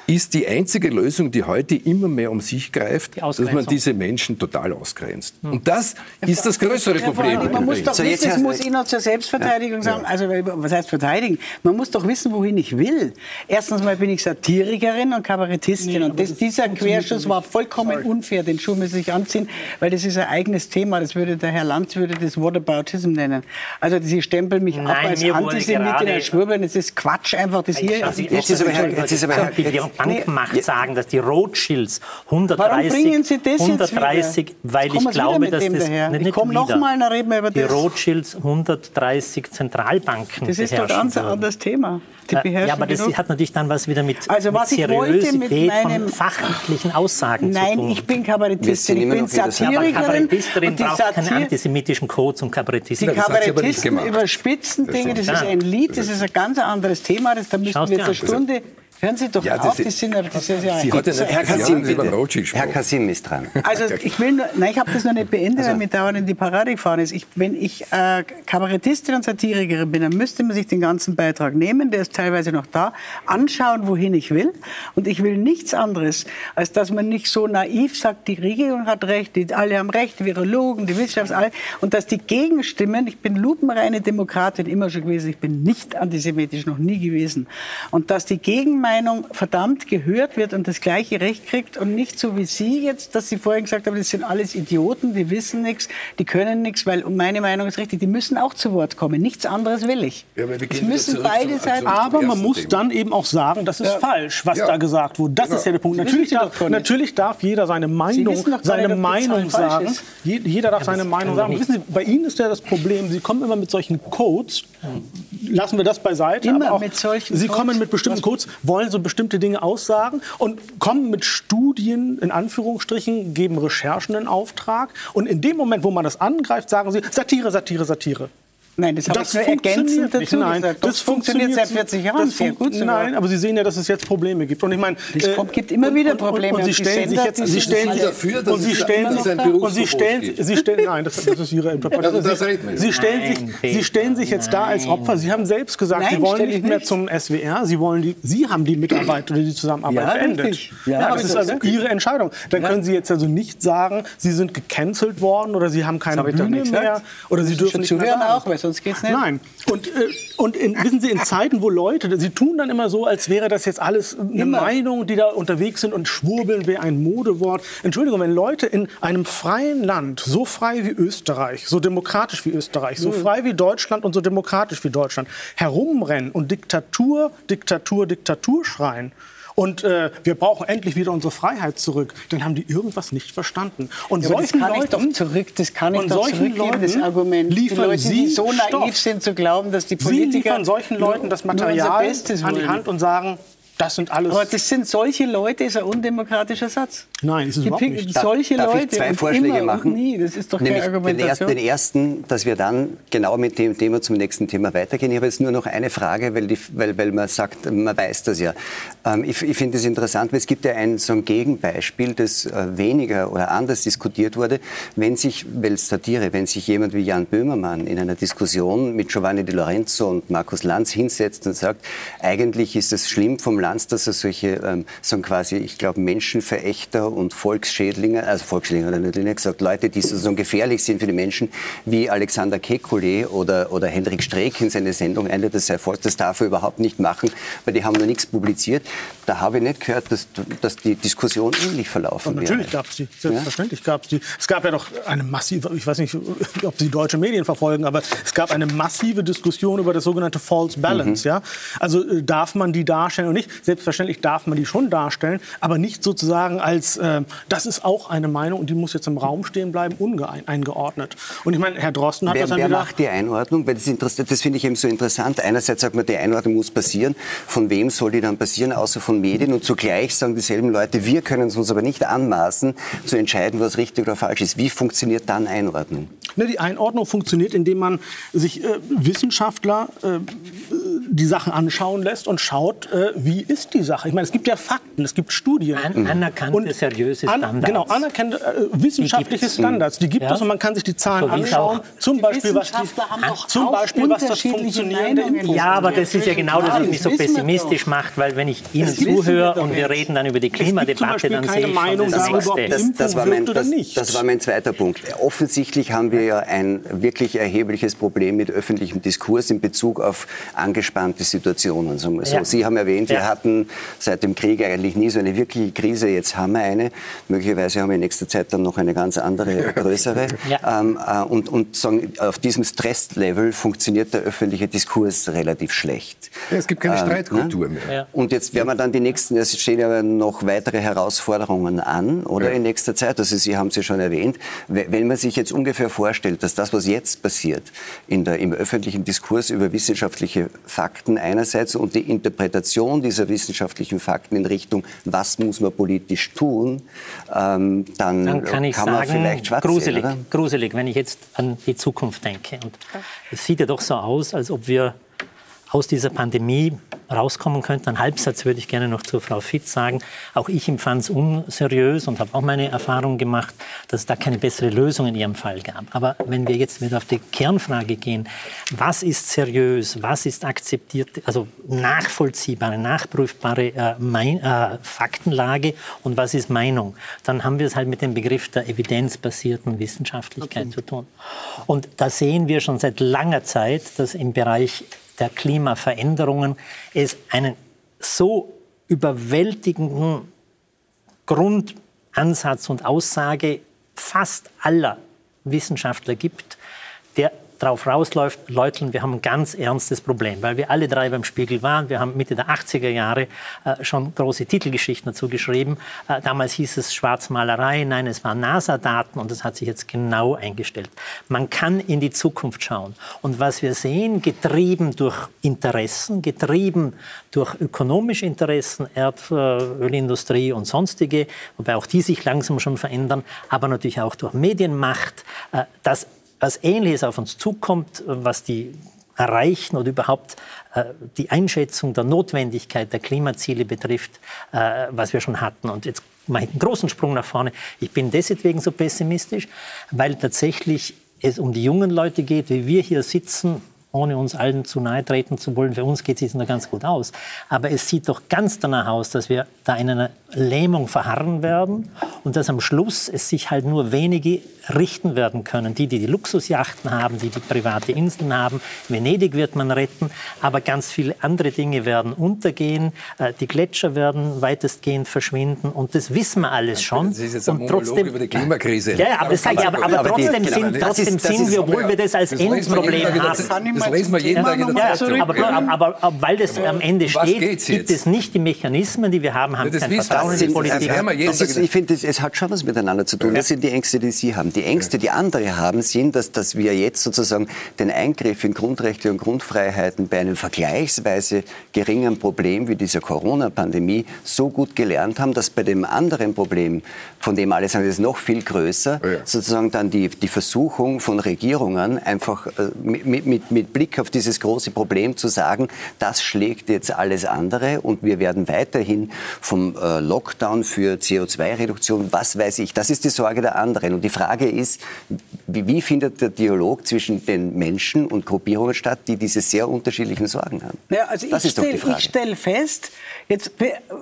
ist die einzige Lösung, die heute immer mehr um sich greift, dass man diese Menschen total ausgrenzt. Hm. Und das ist das größere Problem. man muss doch so wissen, das muss ich noch zur Selbstverteidigung sagen, also was heißt verteidigen? Man muss doch wissen, wohin ich will. Erstens mal bin ich Satirikerin und Kabarettistin nee, und das, dieser Querschuss war vollkommen Sorry. unfair, den Schuh muss ich anziehen, weil das ist ein eigenes Thema, das würde der Herr Lanz würde das Whataboutism nennen. Also sie stempeln mich Nein, ab als Antisemitin, als Schwurbel, das ist Quatsch einfach, das hier... Also, jetzt ist aber, jetzt ist aber, Bankmacht nee, sagen, dass die Rothschilds 130, 130 weil ich glaube, dass das nicht, ich komme noch mal, dann reden wir über die das. Rothschilds 130 Zentralbanken Das ist doch ganz ein anderes Thema. Äh, ja, aber das hat natürlich dann was wieder mit, also, was mit Seriosität von fachlichen Aussagen Nein, zu tun. Nein, ich bin Kabarettistin, ich bin Satirikerin. Ja, Kabarettistin braucht Satir keinen antisemitischen Code zum Kabarettisten. Die Kabarettisten überspitzen Dinge, das ist ein Lied, das ist ein ganz anderes Thema, das, da müssten wir zur Stunde Hören Sie doch ja, auf, das sind aber das ist ja Sie hat ja Herr Kassim, Herr Kassim ist dran. Also ich will nur, nein, ich habe das noch nicht beendet, also. weil mir dauernd in die Parade gefahren ist. Ich, wenn ich äh, Kabarettistin und Satirikerin bin, dann müsste man sich den ganzen Beitrag nehmen, der ist teilweise noch da, anschauen, wohin ich will. Und ich will nichts anderes, als dass man nicht so naiv sagt, die Regierung hat recht, die, alle haben recht, die Virologen, die Wissenschaftler, alle, und dass die Gegenstimmen, ich bin lupenreine Demokratin immer schon gewesen, ich bin nicht antisemitisch, noch nie gewesen, und dass die Gegenmeinung Meinung verdammt gehört wird und das gleiche Recht kriegt und nicht so wie Sie jetzt, dass Sie vorhin gesagt haben, das sind alles Idioten, die wissen nichts, die können nichts, weil meine Meinung ist richtig, die müssen auch zu Wort kommen. Nichts anderes will ich. Ja, es müssen beide Seiten. Aber man muss Thema. dann eben auch sagen, das ist ja. falsch, was ja. da gesagt wurde. Das genau. ist ja der Punkt. Natürlich darf, natürlich darf, jeder seine Meinung, seine Meinung sagen. Jeder darf seine Meinung sagen. Wissen Sie, bei Ihnen ist ja das Problem, Sie kommen immer mit solchen Codes. Lassen wir das beiseite. Immer mit solchen Sie kommen mit bestimmten Codes, wollen wollen so bestimmte Dinge aussagen und kommen mit Studien, in Anführungsstrichen, geben Recherchen in Auftrag. Und in dem Moment, wo man das angreift, sagen sie Satire, Satire, Satire. Nein, das, das habe ich nur ergänzend dazu Nein, gesagt. Das, das funktioniert seit 40 Jahren sehr gut. Sogar. Nein, aber Sie sehen ja, dass es jetzt Probleme gibt. Und ich meine, es äh, gibt immer wieder Probleme. Und, und, und Sie stellen sich jetzt, Sie stellen sich dafür, dass und Sie stellen sich und Sie stellen, Sie stellen, nein, das, das ist Ihre Interpretation. Sie stellen sich, Sie stellen sich jetzt da als Opfer. Sie haben selbst gesagt, Sie wollen nicht mehr zum SWR. Sie wollen die, Sie haben die Mitarbeit oder die Zusammenarbeit beendet. Ja, das ist also Ihre Entscheidung. Dann können Sie jetzt also nicht sagen, Sie sind gecancelt worden oder Sie haben keine Bühne mehr oder Sie dürfen nicht mehr. auch, sonst geht's nicht. Nein, und, äh, und in, wissen Sie, in Zeiten, wo Leute, sie tun dann immer so, als wäre das jetzt alles eine immer. Meinung, die da unterwegs sind und schwurbeln wäre ein Modewort. Entschuldigung, wenn Leute in einem freien Land, so frei wie Österreich, so demokratisch wie Österreich, so mhm. frei wie Deutschland und so demokratisch wie Deutschland, herumrennen und Diktatur, Diktatur, Diktatur schreien, und äh, wir brauchen endlich wieder unsere Freiheit zurück, dann haben die irgendwas nicht verstanden. Und ja, solchen das kann Leuten, ich doch zurück, das kann ich doch zurückgeben, Leuten das Argument. Die Leute, die so naiv Stoff. sind zu glauben, dass die Politiker... Sie liefern solchen Leuten das Material an die Hand und sagen, Das sind alles. Aber das sind solche Leute, ist ein undemokratischer Satz. Nein, ist es überhaupt nicht. Solche Darf Leute ich zwei Vorschläge immer machen? Nie, das ist doch Nämlich keine den ersten, Argumentation. den ersten, dass wir dann genau mit dem Thema zum nächsten Thema weitergehen. Ich habe jetzt nur noch eine Frage, weil, die, weil, weil man sagt, man weiß das ja. Ähm, ich ich finde es interessant, weil es gibt ja ein, so ein Gegenbeispiel, das äh, weniger oder anders diskutiert wurde. Wenn sich, weil Satire, wenn sich jemand wie Jan Böhmermann in einer Diskussion mit Giovanni Di Lorenzo und Markus Lanz hinsetzt und sagt, eigentlich ist es schlimm vom Lanz, dass er solche, ähm, so quasi, ich glaube, Menschenverächter und Volksschädlinge, also Volksschädlinge hat er natürlich nicht gesagt, Leute, die so gefährlich sind für die Menschen, wie Alexander Kekulé oder, oder Hendrik Streeck in seine Sendung einlädt, das Volk, das darf er überhaupt nicht machen, weil die haben noch nichts publiziert. Da habe ich nicht gehört, dass, dass die Diskussion ähnlich verlaufen wäre. natürlich gab es die, selbstverständlich gab es die. Es gab ja doch eine massive, ich weiß nicht, ob Sie deutsche Medien verfolgen, aber es gab eine massive Diskussion über das sogenannte False Balance. Ja? Also äh, darf man die darstellen oder nicht? Selbstverständlich darf man die schon darstellen, aber nicht sozusagen als, äh, das ist auch eine Meinung und die muss jetzt im Raum stehen bleiben, uneingeordnet. Und ich meine, Herr Drosten hat Wer, das dann wer wieder... macht die Einordnung? Weil das, interessiert- das finde ich eben so interessant. Einerseits sagt man, die Einordnung muss passieren. Von wem soll die dann passieren, außer von Medien? Und zugleich sagen dieselben Leute, wir können es uns aber nicht anmaßen, zu entscheiden, was richtig oder falsch ist. Wie funktioniert dann Einordnung? Ne, die Einordnung funktioniert, indem man sich äh, Wissenschaftler äh, die Sachen anschauen lässt und schaut, äh, wie ist die Sache. Ich meine, es gibt ja Fakten, es gibt Studien. An, anerkannte, seriöse An, Standards. genau, anerkannte äh, wissenschaftliche gibt's. Standards. Die gibt Ja. es und man kann sich die Zahlen So anschauen. Zum Die Beispiel, was, die, Wissenschaftler haben doch zum Beispiel, was das unterschiedliche Funktionieren der Meinungen. Impfung Ja, aber das ist ja genau das, was mich so pessimistisch macht, weil wenn ich Ihnen zuhöre und wir reden dann über die Klimadebatte, dann keine sehe ich schon Meinung das Nächste. die Das, das, war mein, das, das war mein zweiter Punkt. Offensichtlich haben wir ja ein wirklich erhebliches Problem mit öffentlichem Diskurs in Bezug auf angespannte Situationen. So. Ja. Sie haben erwähnt, wir Ja. Hatten seit dem Krieg eigentlich nie so eine wirkliche Krise. Jetzt haben wir eine. Möglicherweise haben wir in nächster Zeit dann noch eine ganz andere, größere. Ja. Ähm, äh, und und sagen, auf diesem Stresslevel funktioniert der öffentliche Diskurs relativ schlecht. Ja, es gibt keine Ähm, Streitkultur mehr. Ja. Und jetzt werden wir dann die nächsten, es stehen ja noch weitere Herausforderungen an, oder in nächster Zeit. Also Sie haben es ja schon erwähnt. We- Wenn man sich jetzt ungefähr vorstellt, dass das, was jetzt passiert, in der, im öffentlichen Diskurs über wissenschaftliche Fakten einerseits und die Interpretation dieser wissenschaftlichen Fakten in Richtung, was muss man politisch tun, ähm, dann, Dann kann ich man sagen, vielleicht schwarz gruselig, sehen, gruselig, wenn ich jetzt an die Zukunft denke. Und es sieht ja doch so aus, als ob wir aus dieser Pandemie rauskommen könnten. Einen Halbsatz würde ich gerne noch zu Frau Fitz sagen. Auch ich empfand es unseriös und habe auch meine Erfahrung gemacht, dass es da keine bessere Lösung in Ihrem Fall gab. Aber wenn wir jetzt wieder auf die Kernfrage gehen, was ist seriös, was ist akzeptiert, also nachvollziehbare, nachprüfbare äh, mein, äh, Faktenlage und was ist Meinung, dann haben wir es halt mit dem Begriff der evidenzbasierten Wissenschaftlichkeit zu tun. Und da sehen wir schon seit langer Zeit, dass im Bereich der Klimaveränderungen es einen so überwältigenden Grundansatz und Aussage fast aller Wissenschaftler gibt, der darauf rausläuft, Leute, wir haben ein ganz ernstes Problem, weil wir alle drei beim Spiegel waren. Wir haben Mitte der 80er Jahre äh, schon große Titelgeschichten dazu geschrieben. Äh, damals hieß es Schwarzmalerei, nein, es waren NASA-Daten und das hat sich jetzt genau eingestellt. Man kann in die Zukunft schauen. Und was wir sehen, getrieben durch Interessen, getrieben durch ökonomische Interessen, Erdölindustrie und sonstige, wobei auch die sich langsam schon verändern, aber natürlich auch durch Medienmacht, äh, dass was Ähnliches auf uns zukommt, was die erreichen oder überhaupt äh, die Einschätzung der Notwendigkeit der Klimaziele betrifft, äh, was wir schon hatten. Und jetzt mache ich einen großen Sprung nach vorne. Ich bin deswegen so pessimistisch, weil tatsächlich es um die jungen Leute geht, wie wir hier sitzen, ohne uns allen zu nahe treten zu wollen. Für uns geht es noch ganz gut aus. Aber es sieht doch ganz danach aus, dass wir da in einer Lähmung verharren werden und dass am Schluss es sich halt nur wenige richten werden können. Die, die die Luxusjachten haben, die die private Inseln haben. Venedig wird man retten, aber ganz viele andere Dinge werden untergehen. Äh, Die Gletscher werden weitestgehend verschwinden und das wissen wir alles schon. Das ist jetzt ein und Monolog über die Klimakrise. Ja, aber, das sage ich, aber, aber Aber trotzdem, sind, trotzdem ist- sind wir, obwohl wir das als Endproblem haben, das lesen wir jeden Tag in der Zeitung. Aber, aber, aber, weil das am Ende steht, gibt es nicht die Mechanismen, die wir haben, haben ja, kein Vertrauen in die Politik. Also, ist, ich finde, es hat schon was miteinander zu tun. Das sind die Ängste, die Sie haben. Die Ängste, die andere haben, sind, dass, dass wir jetzt sozusagen den Eingriff in Grundrechte und Grundfreiheiten bei einem vergleichsweise geringen Problem wie dieser Corona-Pandemie so gut gelernt haben, dass bei dem anderen Problem, von dem alle sagen, das ist noch viel größer, ja. sozusagen dann die, die Versuchung von Regierungen einfach äh, mit, mit, mit Blick auf dieses große Problem zu sagen, das schlägt jetzt alles andere und wir werden weiterhin vom äh, Lockdown für CO2-Reduktion, was weiß ich, das ist die Sorge der anderen. Und die Frage ist, wie, wie findet der Dialog zwischen den Menschen und Gruppierungen statt, die diese sehr unterschiedlichen Sorgen haben? Ja, also das ich stelle stell fest, jetzt,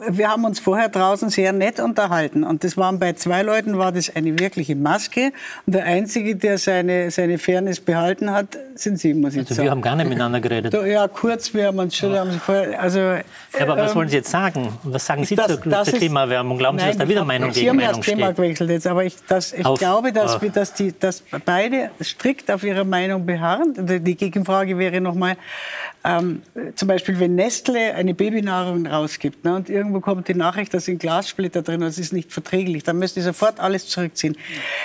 wir haben uns vorher draußen sehr nett unterhalten und das waren bei zwei Leuten war das eine wirkliche Maske und der Einzige, der seine, seine Fairness behalten hat, sind Sie, muss ich also sagen. Wir haben gar nicht miteinander geredet. Ja, kurz, wir haben uns schon... Ja. Sie vorher, also, ja, aber was ähm, wollen Sie jetzt sagen? Was sagen Sie das, zur, das zur Klimaerwärmung? Glauben nein, Sie, dass da wieder Meinung Sie gegen Meinung steht? Sie haben das Thema gewechselt jetzt, aber ich, das, ich auf, glaube, dass, wir, dass, die, dass beide strikt auf ihrer Meinung beharren. Die Gegenfrage wäre nochmal, ähm, zum Beispiel, wenn Nestle eine Babynahrung rausgibt ne, und irgendwo kommt die Nachricht, da sind Glassplitter drin und es ist nicht verträglich, dann müssen die sofort alles zurückziehen.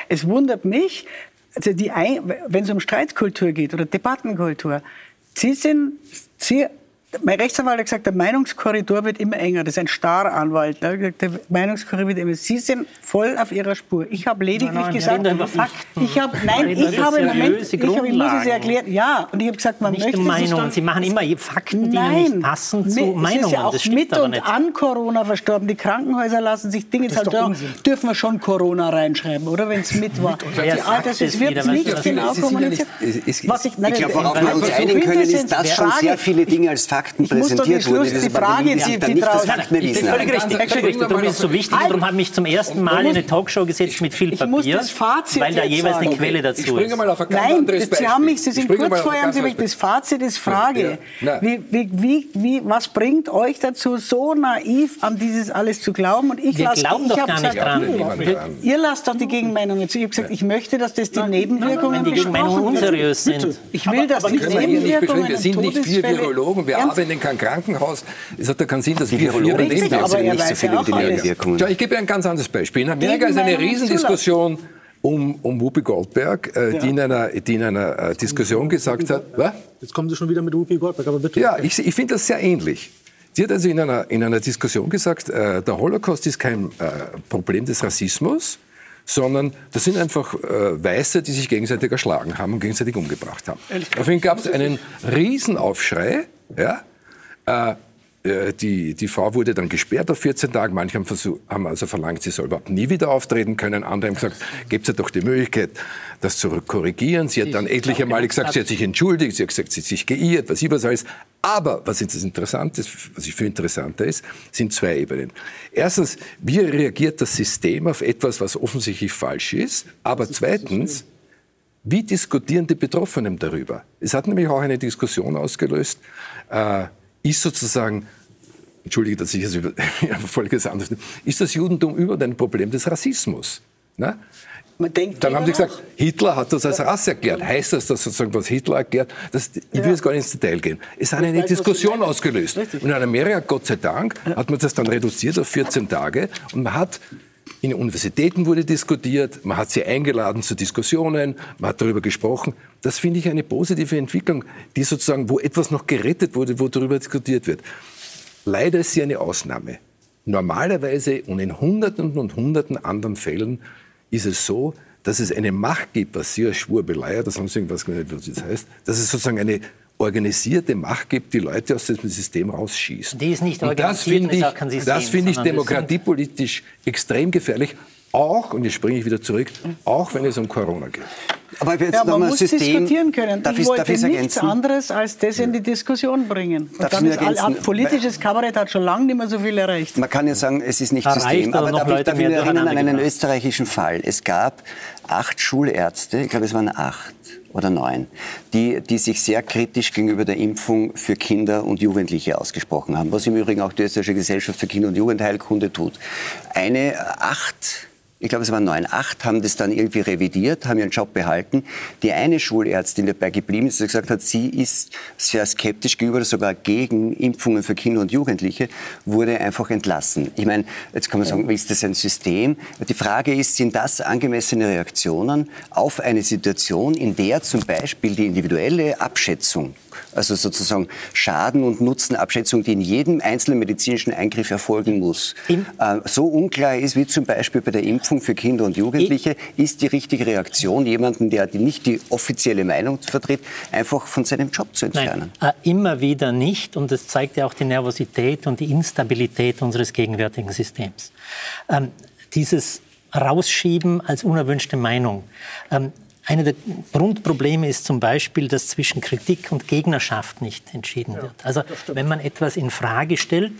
Es wundert mich, also wenn es um Streitkultur geht oder Debattenkultur, Sie sind, Sie mein Rechtsanwalt hat gesagt, der Meinungskorridor wird immer enger. Das ist ein Staranwalt. Ne? Der Meinungskorridor wird immer. Sie sind voll auf Ihrer Spur. Ich habe lediglich nein, nein, gesagt, über Fakten. ich habe, nein, ich habe im Moment, ich, hab, ich muss es erklären. Ja, und ich habe gesagt, man nicht möchte Meinungen. Sie machen immer Fakten, die nein, nicht passen zu mit, Meinungen. Es ist ja auch mit und an Corona verstorben. Die Krankenhäuser lassen sich Dinge das halt dürfen wir schon Corona reinschreiben, oder wenn es mit war. Ja, das, wird nicht genau kommuniziert. Ich glaube, worauf wir uns einigen können, ist, dass schon sehr viele Dinge als Fakten Fakten präsentiert wurde. Die Frage, die, die nicht das Fakten erwiesen Völlig richtig, völlig richtig. Darum ist es so wichtig darum habe ich mich zum ersten Mal in eine Talkshow gesetzt mit viel Papier, weil da jeweils eine Quelle dazu ist. Nein, Sie haben mich, Sie sind kurz vorher, haben Sie mich das Fazit ist Frage. Wie, wie, wie, was bringt euch dazu, so naiv an dieses alles zu glauben? Und ich Wir lasse, glauben doch gar nicht dran. Ihr lasst doch die Gegenmeinungen zu. Ich habe gesagt, ich möchte, dass das die Nebenwirkungen Wenn die Gegenmeinungen unseriös sind. Ich will, dass die Nebenwirkungen Wir sind nicht vier Virologen, wir arbeiten in kein Krankenhaus. Es hat ja keinen Sinn, dass die wir vier daneben sind. Aber nicht so viel über die Nebenwirkungen. Schau, ich gebe ein ganz anderes Beispiel. In Amerika ist eine Riesendiskussion um, um Whoopi Goldberg, äh, ja. die in einer, die in einer äh, Diskussion gesagt hat, was? Jetzt kommen Sie schon wieder mit Whoopi Goldberg, aber bitte. Ja, ich, ich finde das sehr ähnlich. Sie hat also in einer, in einer Diskussion gesagt, äh, der Holocaust ist kein äh, Problem des Rassismus, sondern das sind einfach äh, Weiße, die sich gegenseitig erschlagen haben und gegenseitig umgebracht haben. Daraufhin gab es einen Riesenaufschrei, ja, äh, äh, die, die Frau wurde dann gesperrt auf 14 Tage. Manche haben, versucht, haben also verlangt, sie soll überhaupt nie wieder auftreten können. Andere haben gesagt, gebt ihr doch die Möglichkeit, das zu korrigieren. Sie hat dann etliche Male gesagt, sie hat sich entschuldigt, sie hat gesagt, sie hat sich geirrt, was ich was alles. Aber was jetzt das Interessante, was ich viel interessanter ist, sind zwei Ebenen. Erstens, wie reagiert das System auf etwas, was offensichtlich falsch ist? Aber zweitens, wie diskutieren die Betroffenen darüber? Es hat nämlich auch eine Diskussion ausgelöst, äh, ist sozusagen, entschuldige, dass ich es über Folgendes anders ist das Judentum über ein Problem des Rassismus? Na? Dann haben sie gesagt, Hitler hat das als Rasse erklärt. Heißt das, dass sozusagen was Hitler erklärt? Das, ich will jetzt gar nicht ins Detail gehen. Es hat eine Diskussion ausgelöst. Und in Amerika, Gott sei Dank, hat man das dann reduziert auf 14 Tage. Und man hat in Universitäten wurde diskutiert, man hat sie eingeladen zu Diskussionen, man hat darüber gesprochen. Das finde ich eine positive Entwicklung, die sozusagen, wo etwas noch gerettet wurde, wo darüber diskutiert wird. Leider ist sie eine Ausnahme. Normalerweise und in Hunderten und Hunderten anderen Fällen ist es so, dass es eine Macht gibt, was Sie als Schwurbelei oder sonst irgendwas, was das heißt, dass es sozusagen eine organisierte Macht gibt, die Leute aus diesem System rausschießt. Die ist nicht organisiert, und das finde ich, das find ich demokratiepolitisch extrem gefährlich. Auch, und jetzt springe ich wieder zurück, auch wenn es um Corona geht. Aber jetzt ja, man muss System, diskutieren können. Darf ich, wollte darf nichts anderes als das in die Diskussion bringen. Und dann ist, all, politisches Kabarett hat schon lange nicht mehr so viel erreicht. Man kann ja sagen, es ist nicht da System. Aber darf ich, darf ich erinnern an einen österreichischen Fall. Es gab acht Schulärzte, ich glaube es waren acht, oder neun, die, die sich sehr kritisch gegenüber der Impfung für Kinder und Jugendliche ausgesprochen haben, was im Übrigen auch die Österreichische Gesellschaft für Kinder- und Jugendheilkunde tut. Eine acht ich glaube es waren neun, acht, haben das dann irgendwie revidiert, haben ihren Job behalten. Die eine Schulärztin, die dabei geblieben ist, die gesagt hat, sie ist sehr skeptisch gegenüber oder sogar gegen Impfungen für Kinder und Jugendliche, wurde einfach entlassen. Ich meine, jetzt kann man sagen, ist das ein System? Die Frage ist, sind das angemessene Reaktionen auf eine Situation, in der zum Beispiel die individuelle Abschätzung also sozusagen Schaden- und Nutzenabschätzung, die in jedem einzelnen medizinischen Eingriff erfolgen muss, äh, so unklar ist wie zum Beispiel bei der Impfung für Kinder und Jugendliche, ist die richtige Reaktion, jemanden, der nicht die offizielle Meinung vertritt, einfach von seinem Job zu entfernen? Nein, äh, immer wieder nicht. Und das zeigt ja auch die Nervosität und die Instabilität unseres gegenwärtigen Systems. Ähm, dieses Rausschieben als unerwünschte Meinung. Ähm, eine der Grundprobleme ist zum Beispiel, dass zwischen Kritik und Gegnerschaft nicht entschieden wird. Also wenn man etwas in Frage stellt,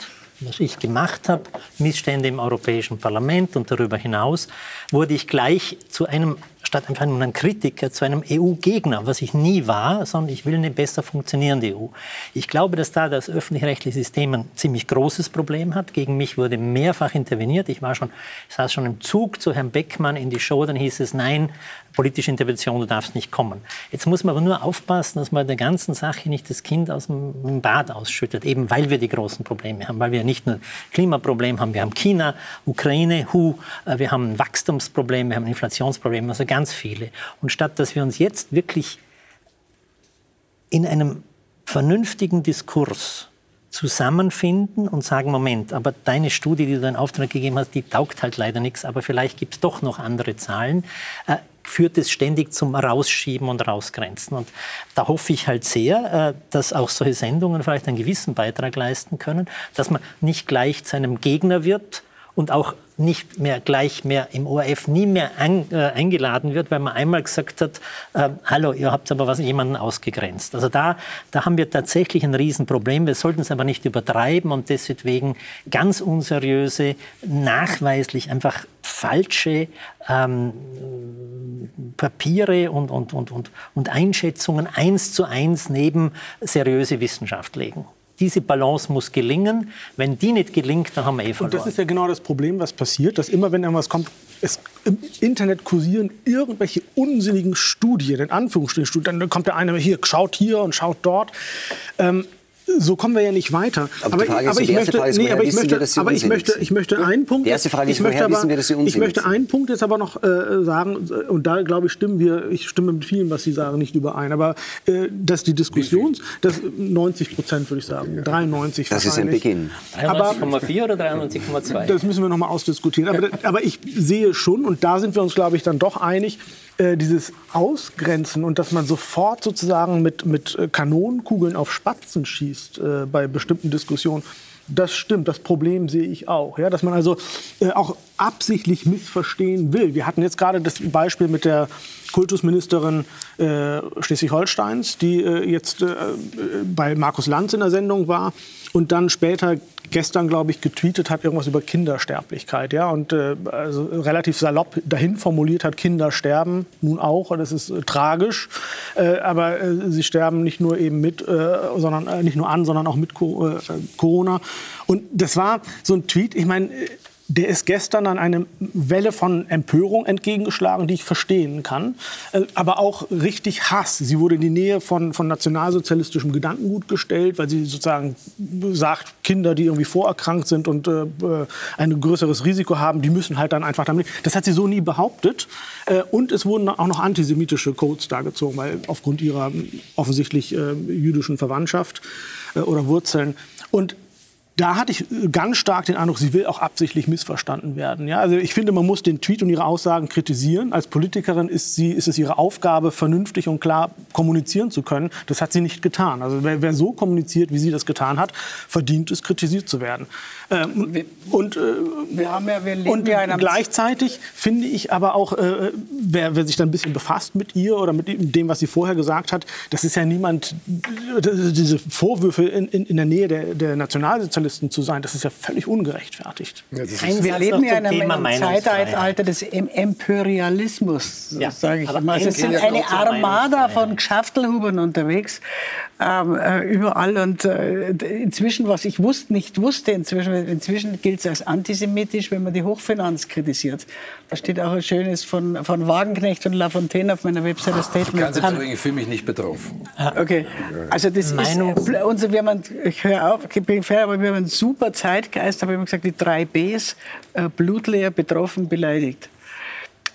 was ich gemacht habe, Missstände im Europäischen Parlament und darüber hinaus, wurde ich gleich zu einem statt einfach nur ein Kritiker zu einem EU-Gegner, was ich nie war, sondern ich will eine besser funktionierende EU. Ich glaube, dass da das öffentlich-rechtliche System ein ziemlich großes Problem hat. Gegen mich wurde mehrfach interveniert. Ich war schon, ich saß schon im Zug zu Herrn Beckmann in die Show, dann hieß es, nein, politische Intervention, du darfst nicht kommen. Jetzt muss man aber nur aufpassen, dass man der ganzen Sache nicht das Kind aus dem Bad ausschüttet, eben weil wir die großen Probleme haben, weil wir nicht nur Klimaproblem haben, wir haben China, Ukraine, Hu, äh, wir haben ein Wachstumsproblem, wir haben ein Inflationsproblem, also ganz viele. Und statt dass wir uns jetzt wirklich in einem vernünftigen Diskurs zusammenfinden und sagen, Moment, aber deine Studie, die du in Auftrag gegeben hast, die taugt halt leider nichts, aber vielleicht gibt es doch noch andere Zahlen, äh, führt es ständig zum Rausschieben und Rausgrenzen. Und da hoffe ich halt sehr, äh, dass auch solche Sendungen vielleicht einen gewissen Beitrag leisten können, dass man nicht gleich zu einem Gegner wird, und auch nicht mehr gleich mehr im ORF nie mehr an, äh, eingeladen wird, weil man einmal gesagt hat, äh, hallo, ihr habt aber was jemanden ausgegrenzt. Also da, da haben wir tatsächlich ein Riesenproblem. Wir sollten es aber nicht übertreiben und deswegen ganz unseriöse, nachweislich einfach falsche ähm, Papiere und, und, und, und, und Einschätzungen eins zu eins neben seriöse Wissenschaft legen diese Balance muss gelingen. Wenn die nicht gelingt, dann haben wir eh verloren. Und das ist ja genau das Problem, was passiert, dass immer, wenn irgendwas kommt, es im Internet kursieren irgendwelche unsinnigen Studien, in Anführungsstrichen Studien, dann kommt der eine hier, schaut hier und schaut dort. Ähm, so kommen wir ja nicht weiter. Aber, aber, aber ich möchte, nee, aber ich möchte, wir, aber ich möchte, ich möchte einen Punkt. Die erste Frage ist, ich möchte aber, wissen wir, dass Sie Ich möchte einen Punkt jetzt aber noch äh, sagen, und da glaube ich, stimmen wir, ich stimme mit vielen, was Sie sagen, nicht überein. Aber äh, dass die Diskussion, das 90 Prozent würde ich sagen, 93 Das ist ein Beginn. 93,4 oder 93,2? Das müssen wir noch mal ausdiskutieren. Aber, aber ich sehe schon, und da sind wir uns, glaube ich, dann doch einig, äh, dieses Ausgrenzen und dass man sofort sozusagen mit, mit äh, Kanonenkugeln auf Spatzen schießt äh, bei bestimmten Diskussionen, das stimmt, das Problem sehe ich auch. Ja? Dass man also äh, auch absichtlich missverstehen will. Wir hatten jetzt gerade das Beispiel mit der Kultusministerin äh, Schleswig-Holsteins, die äh, jetzt äh, bei Markus Lanz in der Sendung war und dann später gestern, glaube ich, getweetet hat irgendwas über Kindersterblichkeit. Ja? Und äh, also relativ salopp dahin formuliert hat, Kinder sterben nun auch. Und das ist äh, tragisch. Äh, aber äh, sie sterben nicht nur eben mit, äh, sondern äh, nicht nur an, sondern auch mit Corona. Und das war so ein Tweet, ich meine, der ist gestern an eine Welle von Empörung entgegengeschlagen, die ich verstehen kann, äh, aber auch richtig Hass. Sie wurde in die Nähe von, von nationalsozialistischem Gedankengut gestellt, weil sie sozusagen sagt, Kinder, die irgendwie vorerkrankt sind und äh, ein größeres Risiko haben, die müssen halt dann einfach damit. Das hat sie so nie behauptet. Äh, und es wurden auch noch antisemitische Codes dargezogen, weil aufgrund ihrer offensichtlich äh, jüdischen Verwandtschaft äh, oder Wurzeln. Und da hatte ich ganz stark den Eindruck, sie will auch absichtlich missverstanden werden. Ja, also ich finde, man muss den Tweet und ihre Aussagen kritisieren. Als Politikerin ist, sie, ist es ihre Aufgabe, vernünftig und klar kommunizieren zu können. Das hat sie nicht getan. Also wer, wer so kommuniziert, wie sie das getan hat, verdient es, kritisiert zu werden. Ähm, und, äh, wir haben ja, wir und ja gleichzeitig finde ich aber auch, äh, wer, wer, sich dann ein bisschen befasst mit ihr oder mit dem, was sie vorher gesagt hat, das ist ja niemand, diese Vorwürfe in, in, in der Nähe der, der Nationalsozialisten zu sein. Das ist ja völlig ungerechtfertigt. Ja, wir leben ja in einem Zeitalter des Imperialismus, ja, sage ich immer. Es sind eine Armada von Geschäftelhubern unterwegs, ähm, äh, überall. Und äh, inzwischen, was ich wusste, nicht wusste, inzwischen, inzwischen gilt es als antisemitisch, wenn man die Hochfinanz kritisiert. Da steht auch ein schönes von, von Wagenknecht und Lafontaine auf meiner Webseite Statement. Ganz ich fühle mich nicht betroffen. Okay, also das Meinung. ist, unser, wir haben, ich höre auf, ich bin fair, aber wir haben einen super Zeitgeist, habe ich immer gesagt, die drei Bs, äh, blutleer, betroffen, beleidigt.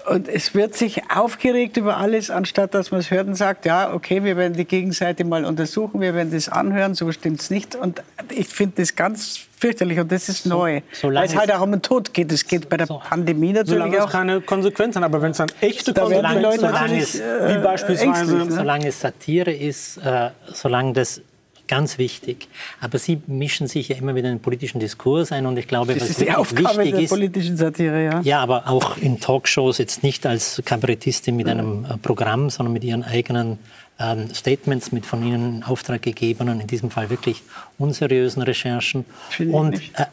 Und es wird sich aufgeregt über alles, anstatt dass man es hört und sagt, ja, okay, wir werden die Gegenseite mal untersuchen, wir werden das anhören, so stimmt es nicht. Und ich finde das ganz fürchterlich und das ist so, neu. Weil es halt auch um den Tod geht. Es geht bei der so, Pandemie natürlich solange auch. es keine Konsequenzen aber wenn es dann echte da Konsequenzen hat, solange es, äh, wie beispielsweise... Ängstlich, ne? Solange es Satire ist, äh, solange das Ganz wichtig. Aber Sie mischen sich ja immer wieder in den politischen Diskurs ein und ich glaube, das was ist die Aufgabe wichtig der ist, politischen Satire, ja. Ja, aber auch in Talkshows jetzt nicht als Kabarettistin mit einem äh, Programm, sondern mit Ihren eigenen ähm, Statements, mit von Ihnen in Auftrag gegebenen, in diesem Fall wirklich unseriösen Recherchen. Und äh,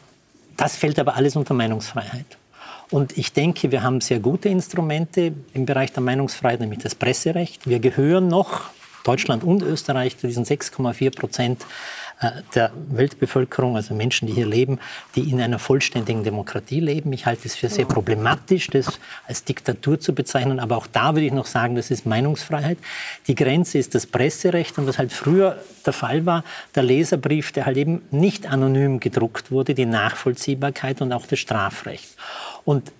das fällt aber alles unter Meinungsfreiheit. Und ich denke, wir haben sehr gute Instrumente im Bereich der Meinungsfreiheit, nämlich das Presserecht. Wir gehören noch Deutschland und Österreich zu diesen 6,4 Prozent äh, der Weltbevölkerung, also Menschen, die hier leben, die in einer vollständigen Demokratie leben. Ich halte es für sehr problematisch, das als Diktatur zu bezeichnen. Aber auch da würde ich noch sagen, das ist Meinungsfreiheit. Die Grenze ist das Presserecht und was halt früher der Fall war, der Leserbrief, der halt eben nicht anonym gedruckt wurde, die Nachvollziehbarkeit und auch das Strafrecht. Und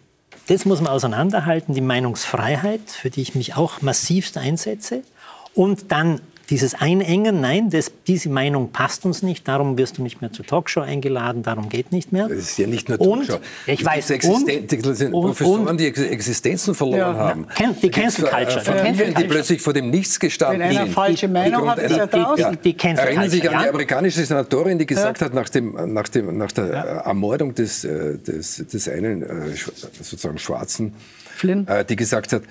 das muss man auseinanderhalten, die Meinungsfreiheit, für die ich mich auch massivst einsetze, und dann dieses Einengen, nein, das, diese Meinung passt uns nicht, darum wirst du nicht mehr zur Talkshow eingeladen, darum geht nicht mehr. Das ist ja nicht nur Talkshow. Und, ich weiß, und, das sind Professoren, und, die Existenzen verloren ja, haben. Die Cancel Culture. Familien, die plötzlich vor dem Nichts gestanden sind. Wenn einer falsche Meinung hat, ist er draußen. Die, die Cancel Erinnern Sie sich an die amerikanische Senatorin, die gesagt ja. hat, nach, dem, nach, dem, nach der ja. Ermordung des, äh, des, des einen äh, sozusagen Schwarzen, Flynn. Äh, die gesagt hat,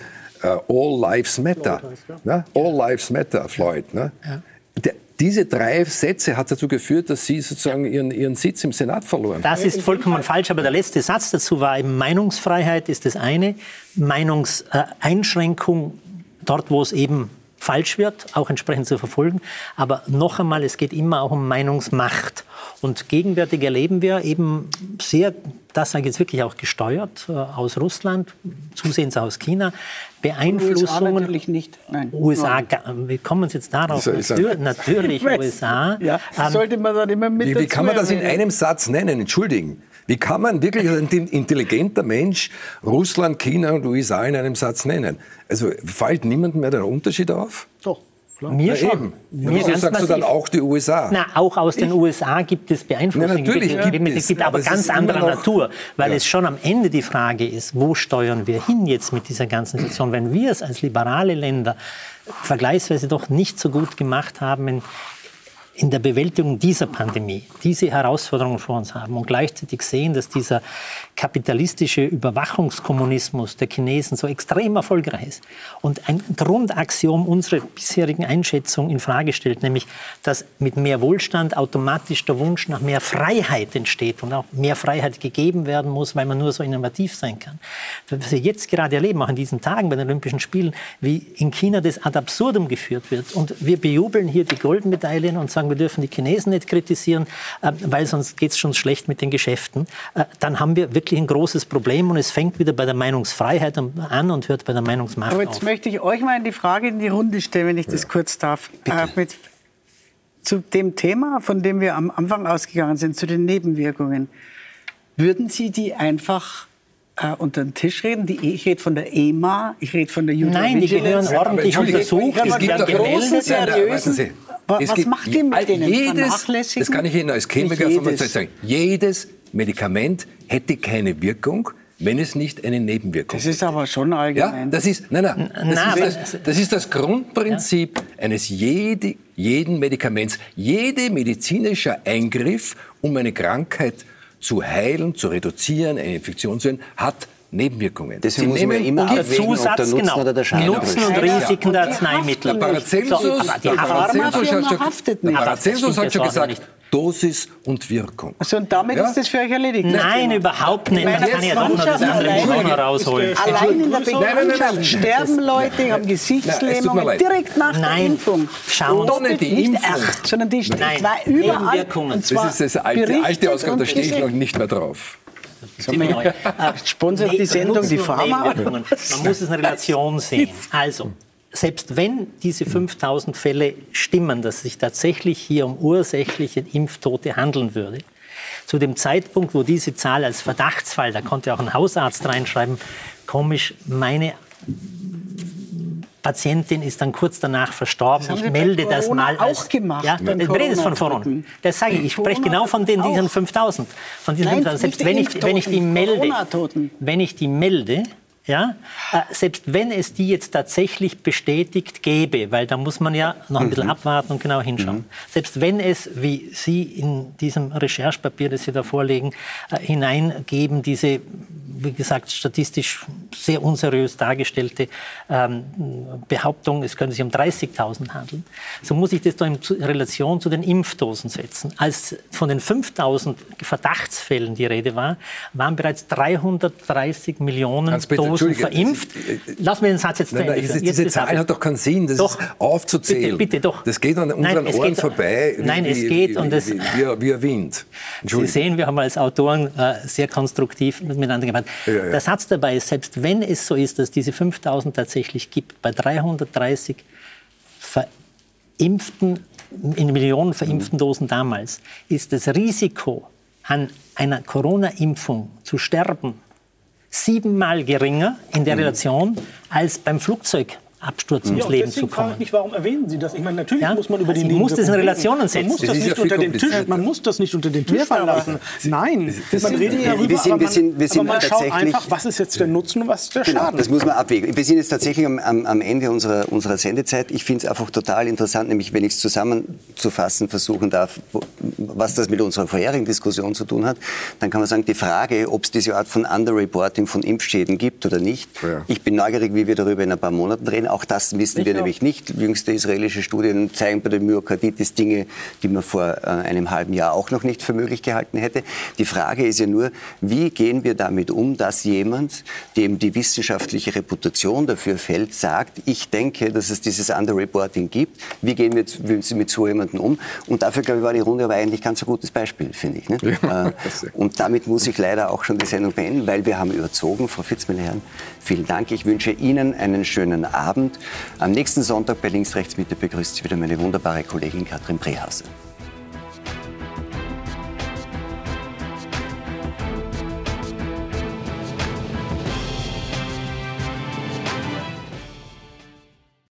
All Lives Matter. Ne? All Lives Matter, Floyd. Ne? Ja. Der, diese drei Sätze hat dazu geführt, dass Sie sozusagen Ihren, Ihren Sitz im Senat verloren haben. Das ist vollkommen falsch, aber der letzte Satz dazu war eben Meinungsfreiheit ist das eine, Meinungseinschränkung dort, wo es eben falsch wird, auch entsprechend zu verfolgen. Aber noch einmal, es geht immer auch um Meinungsmacht. Und gegenwärtig erleben wir eben sehr, das sage ich jetzt wirklich auch gesteuert, äh, aus Russland, zusehends aus China, Beeinflussungen. USA natürlich nicht. Nein. USA, wir kommen jetzt darauf, natürlich, natürlich USA. Ja, ähm, sollte man dann immer mit Wie, wie kann man das in einem Satz nennen? Entschuldigen. Wie kann man wirklich ein intelligenter Mensch Russland, China und USA in einem Satz nennen? Also fällt niemandem mehr der Unterschied auf? Doch. Klar. Mir schon. Eben. Mir Wieso sagst massiv. du dann auch die USA? Na, auch aus den ich, USA gibt es Beeinflussungen. Na, natürlich gibt, gibt es. gibt aber, aber ganz anderer Natur, weil ja. es schon am Ende die Frage ist, wo steuern wir hin jetzt mit dieser ganzen Situation? Wenn wir es als liberale Länder vergleichsweise doch nicht so gut gemacht haben in, in der Bewältigung dieser Pandemie, diese Herausforderungen vor uns haben und gleichzeitig sehen, dass dieser kapitalistische Überwachungskommunismus der Chinesen so extrem erfolgreich ist und ein Grundaxiom unserer bisherigen Einschätzung in Frage stellt, nämlich, dass mit mehr Wohlstand automatisch der Wunsch nach mehr Freiheit entsteht und auch mehr Freiheit gegeben werden muss, weil man nur so innovativ sein kann. Was wir jetzt gerade erleben, auch in diesen Tagen bei den Olympischen Spielen, wie in China das ad absurdum geführt wird und wir bejubeln hier die Goldmedaillen und sagen, sagen, wir dürfen die Chinesen nicht kritisieren, äh, weil sonst geht es schon schlecht mit den Geschäften, äh, dann haben wir wirklich ein großes Problem und es fängt wieder bei der Meinungsfreiheit an und hört bei der Meinungsmacht auf. Aber jetzt auf. möchte ich euch mal die Frage in die Runde stellen, wenn ich das ja. kurz darf. Äh, mit, zu dem Thema, von dem wir am Anfang ausgegangen sind, zu den Nebenwirkungen. Würden Sie die einfach äh, unter den Tisch reden. Die, ich rede von der EMA, ich rede von der Judo Nein, die gehören ordentlich untersucht. Es gibt doch großen, seriösen was, was macht ihr mit denen? Jedes, das kann ich Ihnen als Chemiker Pharmazeut sagen. Jedes Medikament hätte keine Wirkung, wenn es nicht eine Nebenwirkung Das ist aber schon allgemein. Ja, das ist, nein, nein, das, Na, ist, das, das ist das Grundprinzip ja. eines jede, jeden Medikaments. Jeder medizinische Eingriff, um eine Krankheit zu heilen, zu reduzieren, eine Infektion zu heilen, hat Nebenwirkungen. Deswegen muss man immer und abwägen, Zusatz, ob der Nutzen genau. oder der Schaden Nutzen und Risiken der Arzneimittel. Der Paracelsus, so, die Paracelsus haftet nicht. Paracelsus hat schon gesagt, Dosis und Wirkung. Also und damit Ja? ist das für euch erledigt? Nein, überhaupt nicht. Da Nein, kann ich ja jetzt doch noch das andere allein- Corona rausholen. Allein in der nein. sterben Leute, haben Nein, Gesichtslähmungen direkt nach der Impfung. schauen Und Doch nicht die nicht Impfung. echt, sondern die Nein, zwei überall. Und Das zwar Das ist das alte, alte Ausgabe, da stehe ich noch nicht mehr drauf. Sponsert die Sendung die Pharma? Man muss es in Relation sehen. Also, selbst wenn diese 5000 Fälle stimmen, dass es sich tatsächlich hier um ursächliche Impftote handeln würde, zu dem Zeitpunkt, wo diese Zahl als Verdachtsfall, da konnte auch ein Hausarzt reinschreiben, komisch, meine Patientin ist dann kurz danach verstorben. Ich melde das mal als auch gemacht, Ja, ich rede jetzt von. Corona. Das sage ich. Ich spreche genau von den, diesen auch. 5000. Von diesen Nein, 5000. Selbst wenn ich, wenn ich die melde, wenn ich die melde, ja, äh, selbst wenn es die jetzt tatsächlich bestätigt gäbe, weil da muss man ja noch ein bisschen abwarten und genau hinschauen. Selbst wenn es, wie Sie in diesem Recherchepapier, das Sie da vorlegen, äh, hineingeben, diese, wie gesagt, statistisch sehr unseriös dargestellte ähm, Behauptung, es könnte sich um 30.000 handeln, so muss ich das da in Relation zu den Impfdosen setzen. Als von den 5.000 Verdachtsfällen die Rede war, waren bereits 330 Millionen Dosen Entschuldige, verimpft. das ist- äh, Lass mir den Satz jetzt Nein, nein, diese, Jetzt diese ist Zahl hat doch keinen Sinn, das Doch. ist aufzuzählen. Bitte, bitte, doch. Das geht an unseren Nein, Ohren geht- vorbei. Nein, wie, es geht wie, und es- wie, wie, wie Wind. Sie sehen, wir haben als Autoren äh, sehr konstruktiv miteinander gemacht. Ja, ja. Der Satz dabei ist, selbst wenn es so ist, dass diese 5000 tatsächlich gibt, bei 330 verimpften, in Millionen verimpften Dosen damals, ist das Risiko, an einer Corona-Impfung zu sterben, siebenmal geringer in der Relation als beim Flugzeugabsturz ums Ja, Leben zu deswegen frage ich kommen. mich, warum erwähnen Sie das? Ich meine, natürlich Ja, muss man über die also ich muss das in Relationen setzen. Man muss Das das, ja nicht unter den Tisch, man muss das nicht unter den Tisch Wir fallen lassen. Nein, das man sind- redet wir darüber, sind- aber wir man, sind- wir sind aber man schaut einfach, was ist jetzt der Nutzen und was ist der Genau, Schaden. das muss man abwägen. Wir sind jetzt tatsächlich am, am, am Ende unserer, unserer Sendezeit. Ich finde es einfach total interessant, nämlich wenn ich es zusammenzufassen versuchen darf, wo, was das mit unserer vorherigen Diskussion zu tun hat, dann kann man sagen, die Frage, ob es diese Art von Underreporting von Impfschäden gibt oder nicht. Ja. Ich bin neugierig, wie wir darüber in ein paar Monaten reden. Auch das wissen wir nämlich nicht. Jüngste israelische Studien zeigen bei der Myokarditis Dinge, die man vor äh, einem halben Jahr auch noch nicht für möglich gehalten hätte. Die Frage ist ja nur, wie gehen wir damit um, dass jemand, dem die wissenschaftliche Reputation dafür fällt, sagt, ich denke, dass es dieses Underreporting gibt. Wie gehen wir jetzt mit mit so jemandem um? Und dafür, glaube ich, war die Runde aber eigentlich ganz ein gutes Beispiel, finde ich. Ne? Ja, Äh, gut. und damit muss ich leider auch schon die Sendung beenden, weil wir haben überzogen. Frau Fitz, meine Herren, vielen Dank. Ich wünsche Ihnen einen schönen Abend. Am nächsten Sonntag bei Links, Rechts, Mitte begrüßt Sie wieder meine wunderbare Kollegin Katrin Brehase.